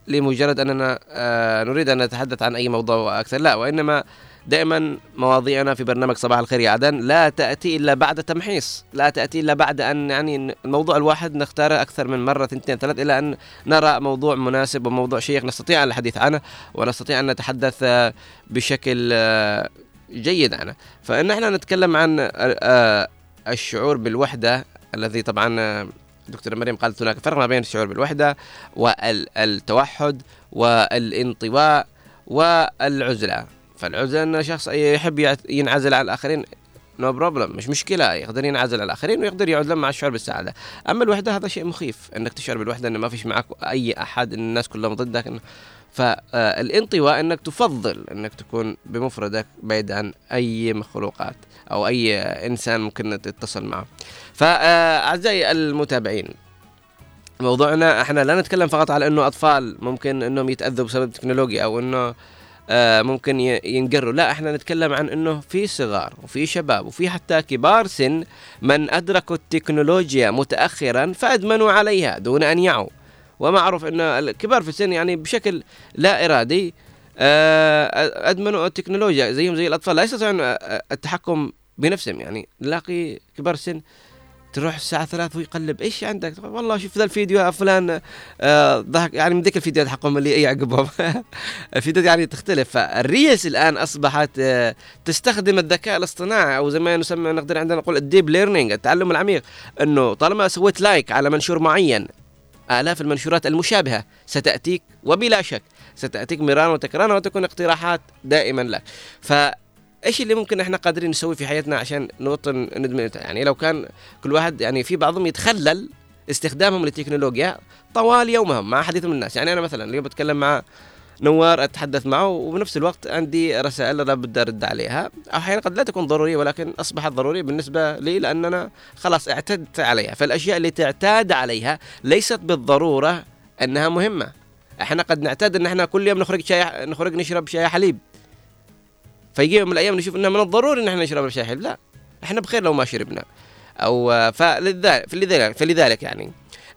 B: لمجرد أننا آه، نريد أن نتحدث عن أي موضوع أكثر. لا وإنما دائما مواضيعنا في برنامج صباح الخير يا عدن لا تأتي إلا بعد تمحيص لا تأتي إلا بعد أن يعني الموضوع الواحد نختاره أكثر من مرة اثنتين ثلاث إلى أن نرى موضوع مناسب وموضوع شيق نستطيع الحديث عنه ونستطيع أن نتحدث آه، بشكل آه، جيد عنه. فإن إحنا نتكلم عن الشعور بالوحدة الذي طبعا دكتورة مريم قالت هناك فرق ما بين الشعور بالوحدة والتوحد والانطواء والعزلة. فالعزلة أن شخص يحب ينعزل عن الآخرين no problem مش مشكلة يقدر ينعزل عن الآخرين ويقدر يعزل مع الشعور بالسعادة. أما الوحدة هذا شيء مخيف أنك تشعر بالوحدة أن ما فيش معك أي أحد أن الناس كلهم ضدك إن- فالانطواء أنك تفضل أنك تكون بمفردك بعيد عن أي مخلوقات أو أي إنسان ممكن تتصل معه. فأعزائي المتابعين موضوعنا إحنا لا نتكلم فقط على إنه أطفال ممكن إنهم يتأذوا بسبب التكنولوجيا أو إنه آه ممكن ينقروا لا إحنا نتكلم عن إنه في صغار وفي شباب وفي حتى كبار سن من أدركوا التكنولوجيا متاخرا فأدمنوا عليها دون أن يعوا. ومعروف إن الكبار في السن يعني بشكل لا إرادي آه، أدمنوا التكنولوجيا زيهم زي الأطفال. لا يستطيعون آه، التحكم بنفسهم يعني. نلاقي كبار السن تروح الساعة ثلاث ويقلب إيش عندك؟ والله شوف ذا الفيديو فلان. آه ضحك يعني من ذيك الفيديوهات حقهم اللي يعقبهم الفيديوهات يعني تختلف. فالريس الآن أصبحت تستخدم الذكاء الاصطناعي أو زي ما نسمى نقدر عندنا نقول ال deep learning التعلم العميق. إنه طالما سويت like على منشور معين آلاف المنشورات المشابهة. ستأتيك وبلا شك ستأتيك مرارا وتكرارا وتكون اقتراحات دائما لك. فإيش اللي ممكن إحنا قادرين نسوي في حياتنا عشان نوطن ندمن؟ يعني لو كان كل واحد يعني في بعضهم يتخلل استخدامهم للتكنولوجيا طوال يومهم مع حديث من الناس. يعني أنا مثلا اليوم بتكلم مع نوار أتحدث معه وبنفس الوقت عندي رسائل لابد أرد عليها. أحيانا قد لا تكون ضرورية ولكن اصبحت ضروريه بالنسبة لي لأننا خلاص اعتدت عليها. فالأشياء اللي تعتاد عليها ليست بالضرورة أنها مهمة. إحنا قد نعتاد أن إحنا كل يوم نخرج شاي نخرج نشرب شاي حليب. فيجي يوم من الأيام نشوف إنه من الضروري إن إحنا نشرب شاي حليب. لا إحنا بخير لو ما شربنا. أو فلذلك فلذلك, يعني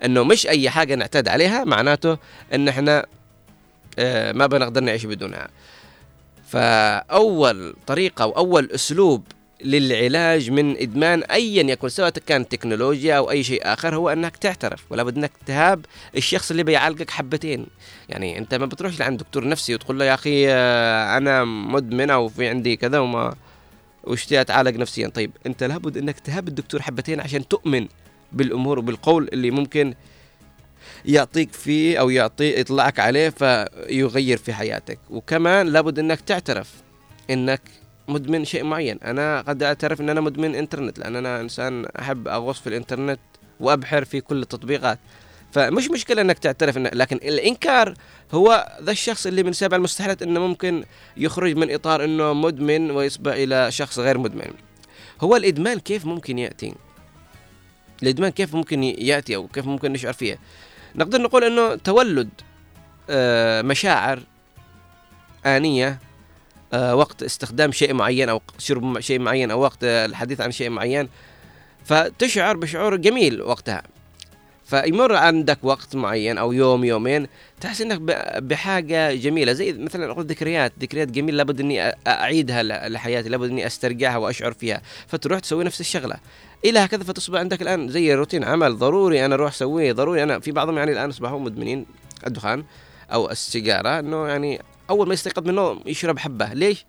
B: إنه مش أي حاجة نعتاد عليها معناته إن إحنا ما بنقدر نعيش بدونها. فأول طريقة وأول أسلوب للعلاج من إدمان ايا يكن سواء كان تكنولوجيا أو أي شيء آخر هو أنك تعترف ولا بد أنك تهاب الشخص اللي بيعالجك حبتين. يعني أنت ما بتروحش لعند دكتور نفسي وتقول له يا أخي آه، أنا مدمنه وفي عندي كذا وما واشتي أتعالج نفسيا؟ طيب أنت لابد أنك تهاب الدكتور حبتين عشان تؤمن بالأمور وبالقول اللي ممكن يعطيك فيه أو يعطي يطلعك عليه فيغير في حياتك. وكمان لابد إنك تعترف إنك مدمن شيء معين. أنا قد أعترف إن أنا مدمن إنترنت لأن أنا إنسان أحب أغوص في الإنترنت وأبحر في كل التطبيقات. فمش مشكلة إنك تعترف إن لكن الإنكار هو ذا الشخص اللي من سبع المستحيلات إنه ممكن يخرج من إطار إنه مدمن ويصبح إلى شخص غير مدمن. هو الإدمان كيف ممكن يأتي؟ الإدمان كيف ممكن يأتي أو كيف ممكن نشعر فيه؟ نقدر نقول إنه تولد آه، مشاعر آنية آه، وقت استخدام شيء معين أو شرب شيء معين أو وقت الحديث عن شيء معين فتشعر بشعور جميل وقتها. فيمر عندك وقت معين أو يوم يومين تحس إنك بحاجة جميلة. زي مثلا أقول ذكريات ذكريات جميلة لابد إني أعيدها لحياتي لابد إني أسترجعها وأشعر فيها. فتروح تسوي نفس الشغلة. إلى هكذا فتصبح عندك الآن زي روتين عمل ضروري أنا أروح أسويه. ضروري أنا في بعضهم يعني الآن أصبحوا مدمنين الدخان أو السيجارة إنه يعني أول ما يستيقظ من النوم يشرب حبة. ليش؟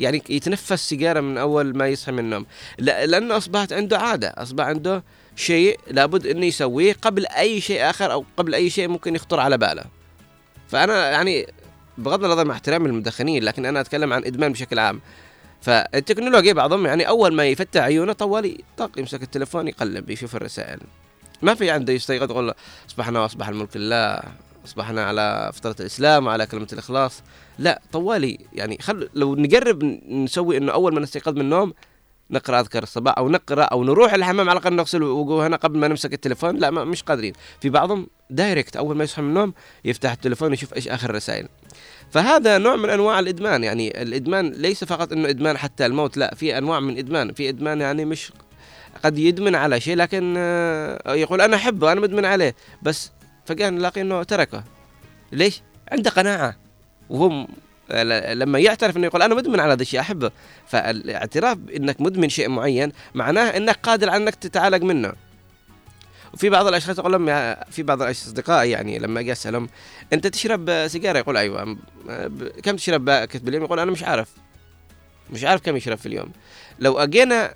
B: يعني يتنفس سيجارة من أول ما يصحى من النوم. لا لأنه أصبحت عنده عادة أصبح عنده شيء لابد إنه يسويه قبل أي شيء آخر أو قبل أي شيء ممكن يخطر على باله. فأنا يعني بغض النظر مع احترامي للمدخنين لكن أنا أتكلم عن إدمان بشكل عام. فالتكنولوجيا بعضهم يعني أول ما يفتح عيونه طوالي طق يمسك التليفون يقلب يشوف الرسائل. ما في عنده يستيقظ يقول أصبحنا وأصبح الملك لله. أصبحنا على فطره الإسلام وعلى كلمة الإخلاص. لا طوالي. يعني خل لو نقرب نسوي إنه أول ما نستيقظ من النوم نقرأ أذكار الصباح أو نقرأ أو نروح الحمام على الأقل نغسل وجوهنا قبل ما نمسك التليفون. لا ما مش قادرين. في بعضهم direct أول ما يصحى من النوم يفتح التليفون يشوف إيش آخر الرسائل فهذا نوع من أنواع الإدمان. يعني الإدمان ليس فقط إنه إدمان حتى الموت لا في أنواع من إدمان. في إدمان يعني مش قد يدمن على شيء لكن آه، يقول أنا أحبه أنا مدمن عليه. بس فجاه نلاقي إنه تركه. ليش؟ عنده قناعة. وهم ل- لما يعترف إنه يقول أنا مدمن على هذا الشيء أحبه. فالاعتراف بانك مدمن شيء معين معناه إنك قادر على إنك تتعالج منه. وفي بعض الأشخاص يقول لهم في بعض اصدقائي يعني لما أجي أسألهم أنت تشرب سيجارة؟ يقول أيوه. كم تشرب باكت باليوم يقول أنا مش عارف. مش عارف كم يشرب في اليوم. لو أجينا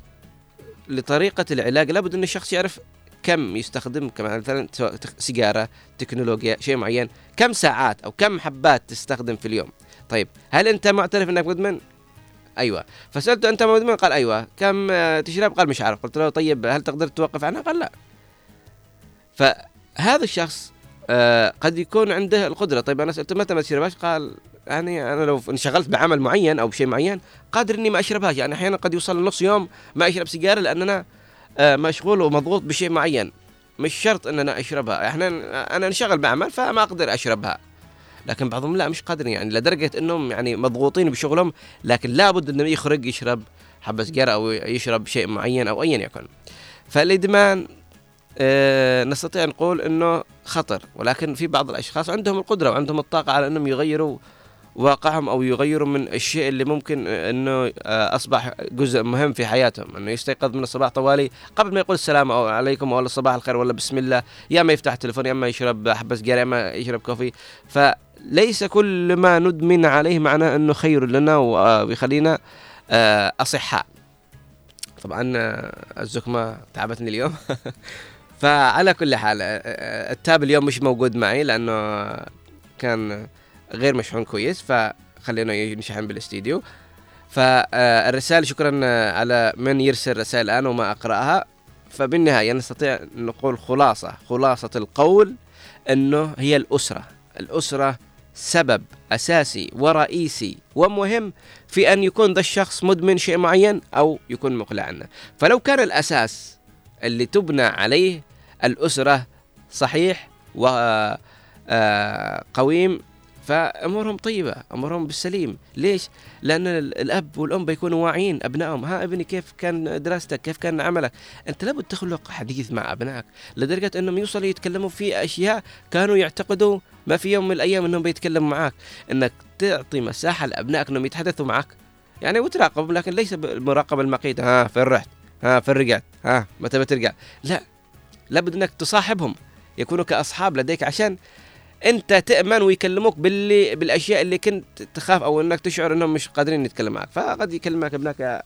B: لطريقة العلاج لابد إن الشخص يعرف كم يستخدم مثلا سيجارة تكنولوجيا شيء معين كم ساعات أو كم حبات تستخدم في اليوم؟ طيب هل أنت معترف إنك مدمن؟ أيوه. فسالته أنت مدمن قال أيوه. كم آه، تشرب؟ قال مش عارف. قلت له طيب هل تقدر توقف عنها؟ قال لا. فهذا الشخص آه، قد يكون عنده القدرة. طيب أنا سألته متى ما تشربهاش؟ قال يعني أنا لو انشغلت بعمل معين أو بشيء معين قادر إني ما أشربهاش. يعني أحيانا قد يوصل نص يوم ما أشرب سيجارة لأن أنا مشغول ومضغوط بشيء معين. مش شرط ان أنا أشربها. إحنا أنا انشغل بعمل فما أقدر أشربها. لكن بعضهم لا مش قادرين يعني لدرجة إنهم يعني مضغوطين بشغلهم لكن لابد إنه يخرج يشرب حبة سيجاره أو يشرب شيء معين أو ايا يكن. فالإدمان آه، نستطيع نقول إنه خطر. ولكن في بعض الأشخاص عندهم القدرة وعندهم الطاقة على إنهم يغيروا واقعهم أو يغيروا من الشيء اللي ممكن إنه آه، أصبح جزء مهم في حياتهم. إنه يستيقظ من الصباح طوالي. قبل ما يقول السلام عليكم ولا صباح الخير ولا بسم الله يا اما يفتح التليفون يا اما يشرب حبه سجاير يا اما يشرب كوفي. فليس كل ما ندمن عليه معناه إنه خير لنا ويخلينا آه، أصحاء. طبعا آه، الزكمة تعبتني اليوم. فعلى كل حال التاب اليوم مش موجود معي لأنه كان غير مشحون كويس فخلينا نشحن بالاستديو. فالرسائل شكرا على من يرسل رسائل الآن وما أقرأها. فبالنهاية نستطيع نقول خلاصة خلاصة القول أنه هي الأسرة. الأسرة سبب أساسي ورئيسي ومهم في أن يكون ذا الشخص مدمن شيء معين أو يكون مقلع عنه فلو كان الأساس اللي تبنى عليه الأسرة صحيح و آه، فأمورهم طيبة أمورهم بالسليم. ليش؟ لأن ال- الأب والأم بيكونوا واعيين أبنائهم. ها ابني كيف كان دراستك؟ كيف كان عملك؟ أنت لابد تخلق حديث مع أبنائك. لدرجة أنهم يوصلوا يتكلموا في أشياء كانوا يعتقدوا ما في يوم من الأيام أنهم بيتكلموا معك إنك تعطي مساحة لأبنائك إنهم يتحدثوا معك يعني وتراقب لكن ليس بالمراقبة المقيتة. ها فين رحت ها فين رجعت ها متى بترجع؟ لا. لابد إنك تصاحبهم. يكونوا كأصحاب لديك عشان انت تأمن ويكلموك باللي بالأشياء اللي كنت تخاف أو إنك تشعر إنهم مش قادرين يتكلموا معك. فقد يكلمك ابنك يا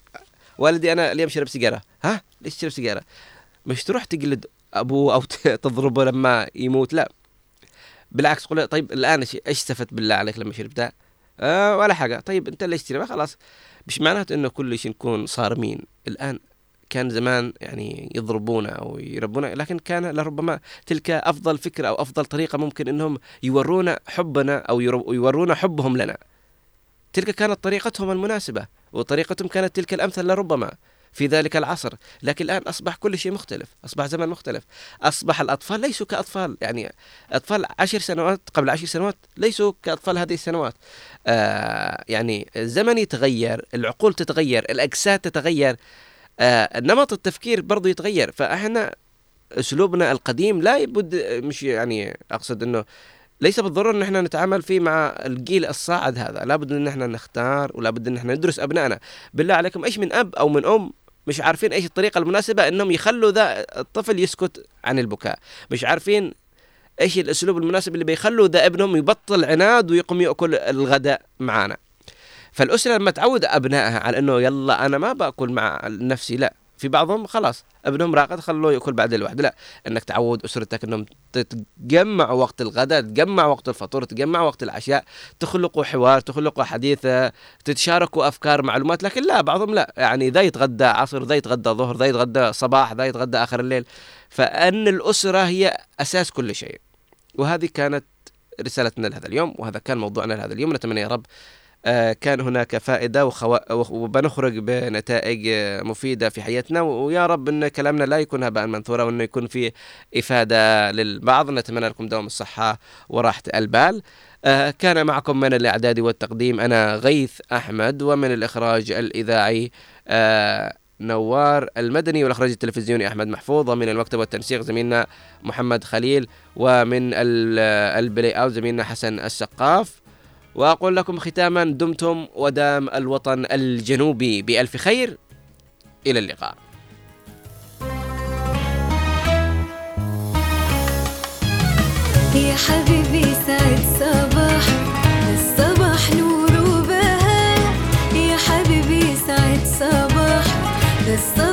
B: والدي أنا اليوم شرب سيجارة. ها؟ ليش تشرب سيجارة؟ مش تروح تجلد أبوه أو تضربه لما يموت؟ لا. بالعكس قول طيب الآن إيش استفدت بالله عليك لما شربتها؟ آه ولا حاجة. طيب أنت ليش تشربها؟ خلاص. مش معناته إنه كل شيء نكون صارمين. الآن كان زمان يعني يضربونا أو يربونا لكن كان لربما تلك أفضل فكرة أو أفضل طريقة ممكن إنهم يورونا حبنا أو يورونا حبهم لنا. تلك كانت طريقتهم المناسبة وطريقتهم كانت تلك الأمثل لربما في ذلك العصر، لكن الآن أصبح كل شيء مختلف، أصبح زمن مختلف، أصبح الأطفال ليسوا كأطفال يعني أطفال عشر سنوات قبل عشر سنوات ليسوا كأطفال هذه السنوات. آه يعني الزمن يتغير، العقول تتغير، الأجساد تتغير، نمط التفكير برضو يتغير. فاحنا اسلوبنا القديم لا يبد مش يعني اقصد انه ليس بالضرورة ان إحنا نتعامل فيه مع الجيل الصاعد هذا. لابد ان إحنا نختار ولابد ان إحنا ندرس أبنائنا. بالله عليكم إيش من أب أو من أم مش عارفين إيش الطريقة المناسبة إنهم يخلوا ذا الطفل يسكت عن البكاء؟ مش عارفين إيش الأسلوب المناسب اللي بيخلوا ذا ابنهم يبطل عناد ويقوم يأكل الغداء معانا. فالأسرة لما تعود أبنائها على إنه يلا أنا ما بأكل مع نفسي لا. في بعضهم خلاص ابنهم راقد خلوه يأكل بعد الواحد لا إنك تعود أسرتك إنهم تتجمعوا وقت الغداء تجمع وقت الفطور تجمع وقت العشاء تخلقوا حوار تخلقوا حديث تتشاركوا أفكار معلومات. لكن لا بعضهم لا. يعني ذا يتغدى عصر ذا يتغدى ظهر ذا يتغدى صباح ذا يتغدى آخر الليل. فأن الأسرة هي أساس كل شيء. وهذه كانت رسالتنا لهذا اليوم وهذا كان موضوعنا لهذا اليوم. نتمنى يا رب كان هناك فائدة وخو... وبنخرج بنتائج آه، مفيدة في حياتنا. ويا رب أن كلامنا لا يكون هباء منثورا وأنه يكون فيه إفادة للبعض. نتمنى لكم دوام الصحة وراحة البال. آه، كان معكم من الإعداد والتقديم أنا غيث أحمد ومن الإخراج الإذاعي نوار المدني والإخراج التلفزيوني أحمد محفوظ ومن المكتب والتنسيق زميلنا محمد خليل ومن البلاي أوت زميلنا حسن السقاف. وأقول لكم ختاما دمتم ودام الوطن الجنوبي بألف خير. إلى اللقاء.
A: يا حبيبي سعد صباح الصباح نور وبهاء. يا حبيبي سعد صباح الصباح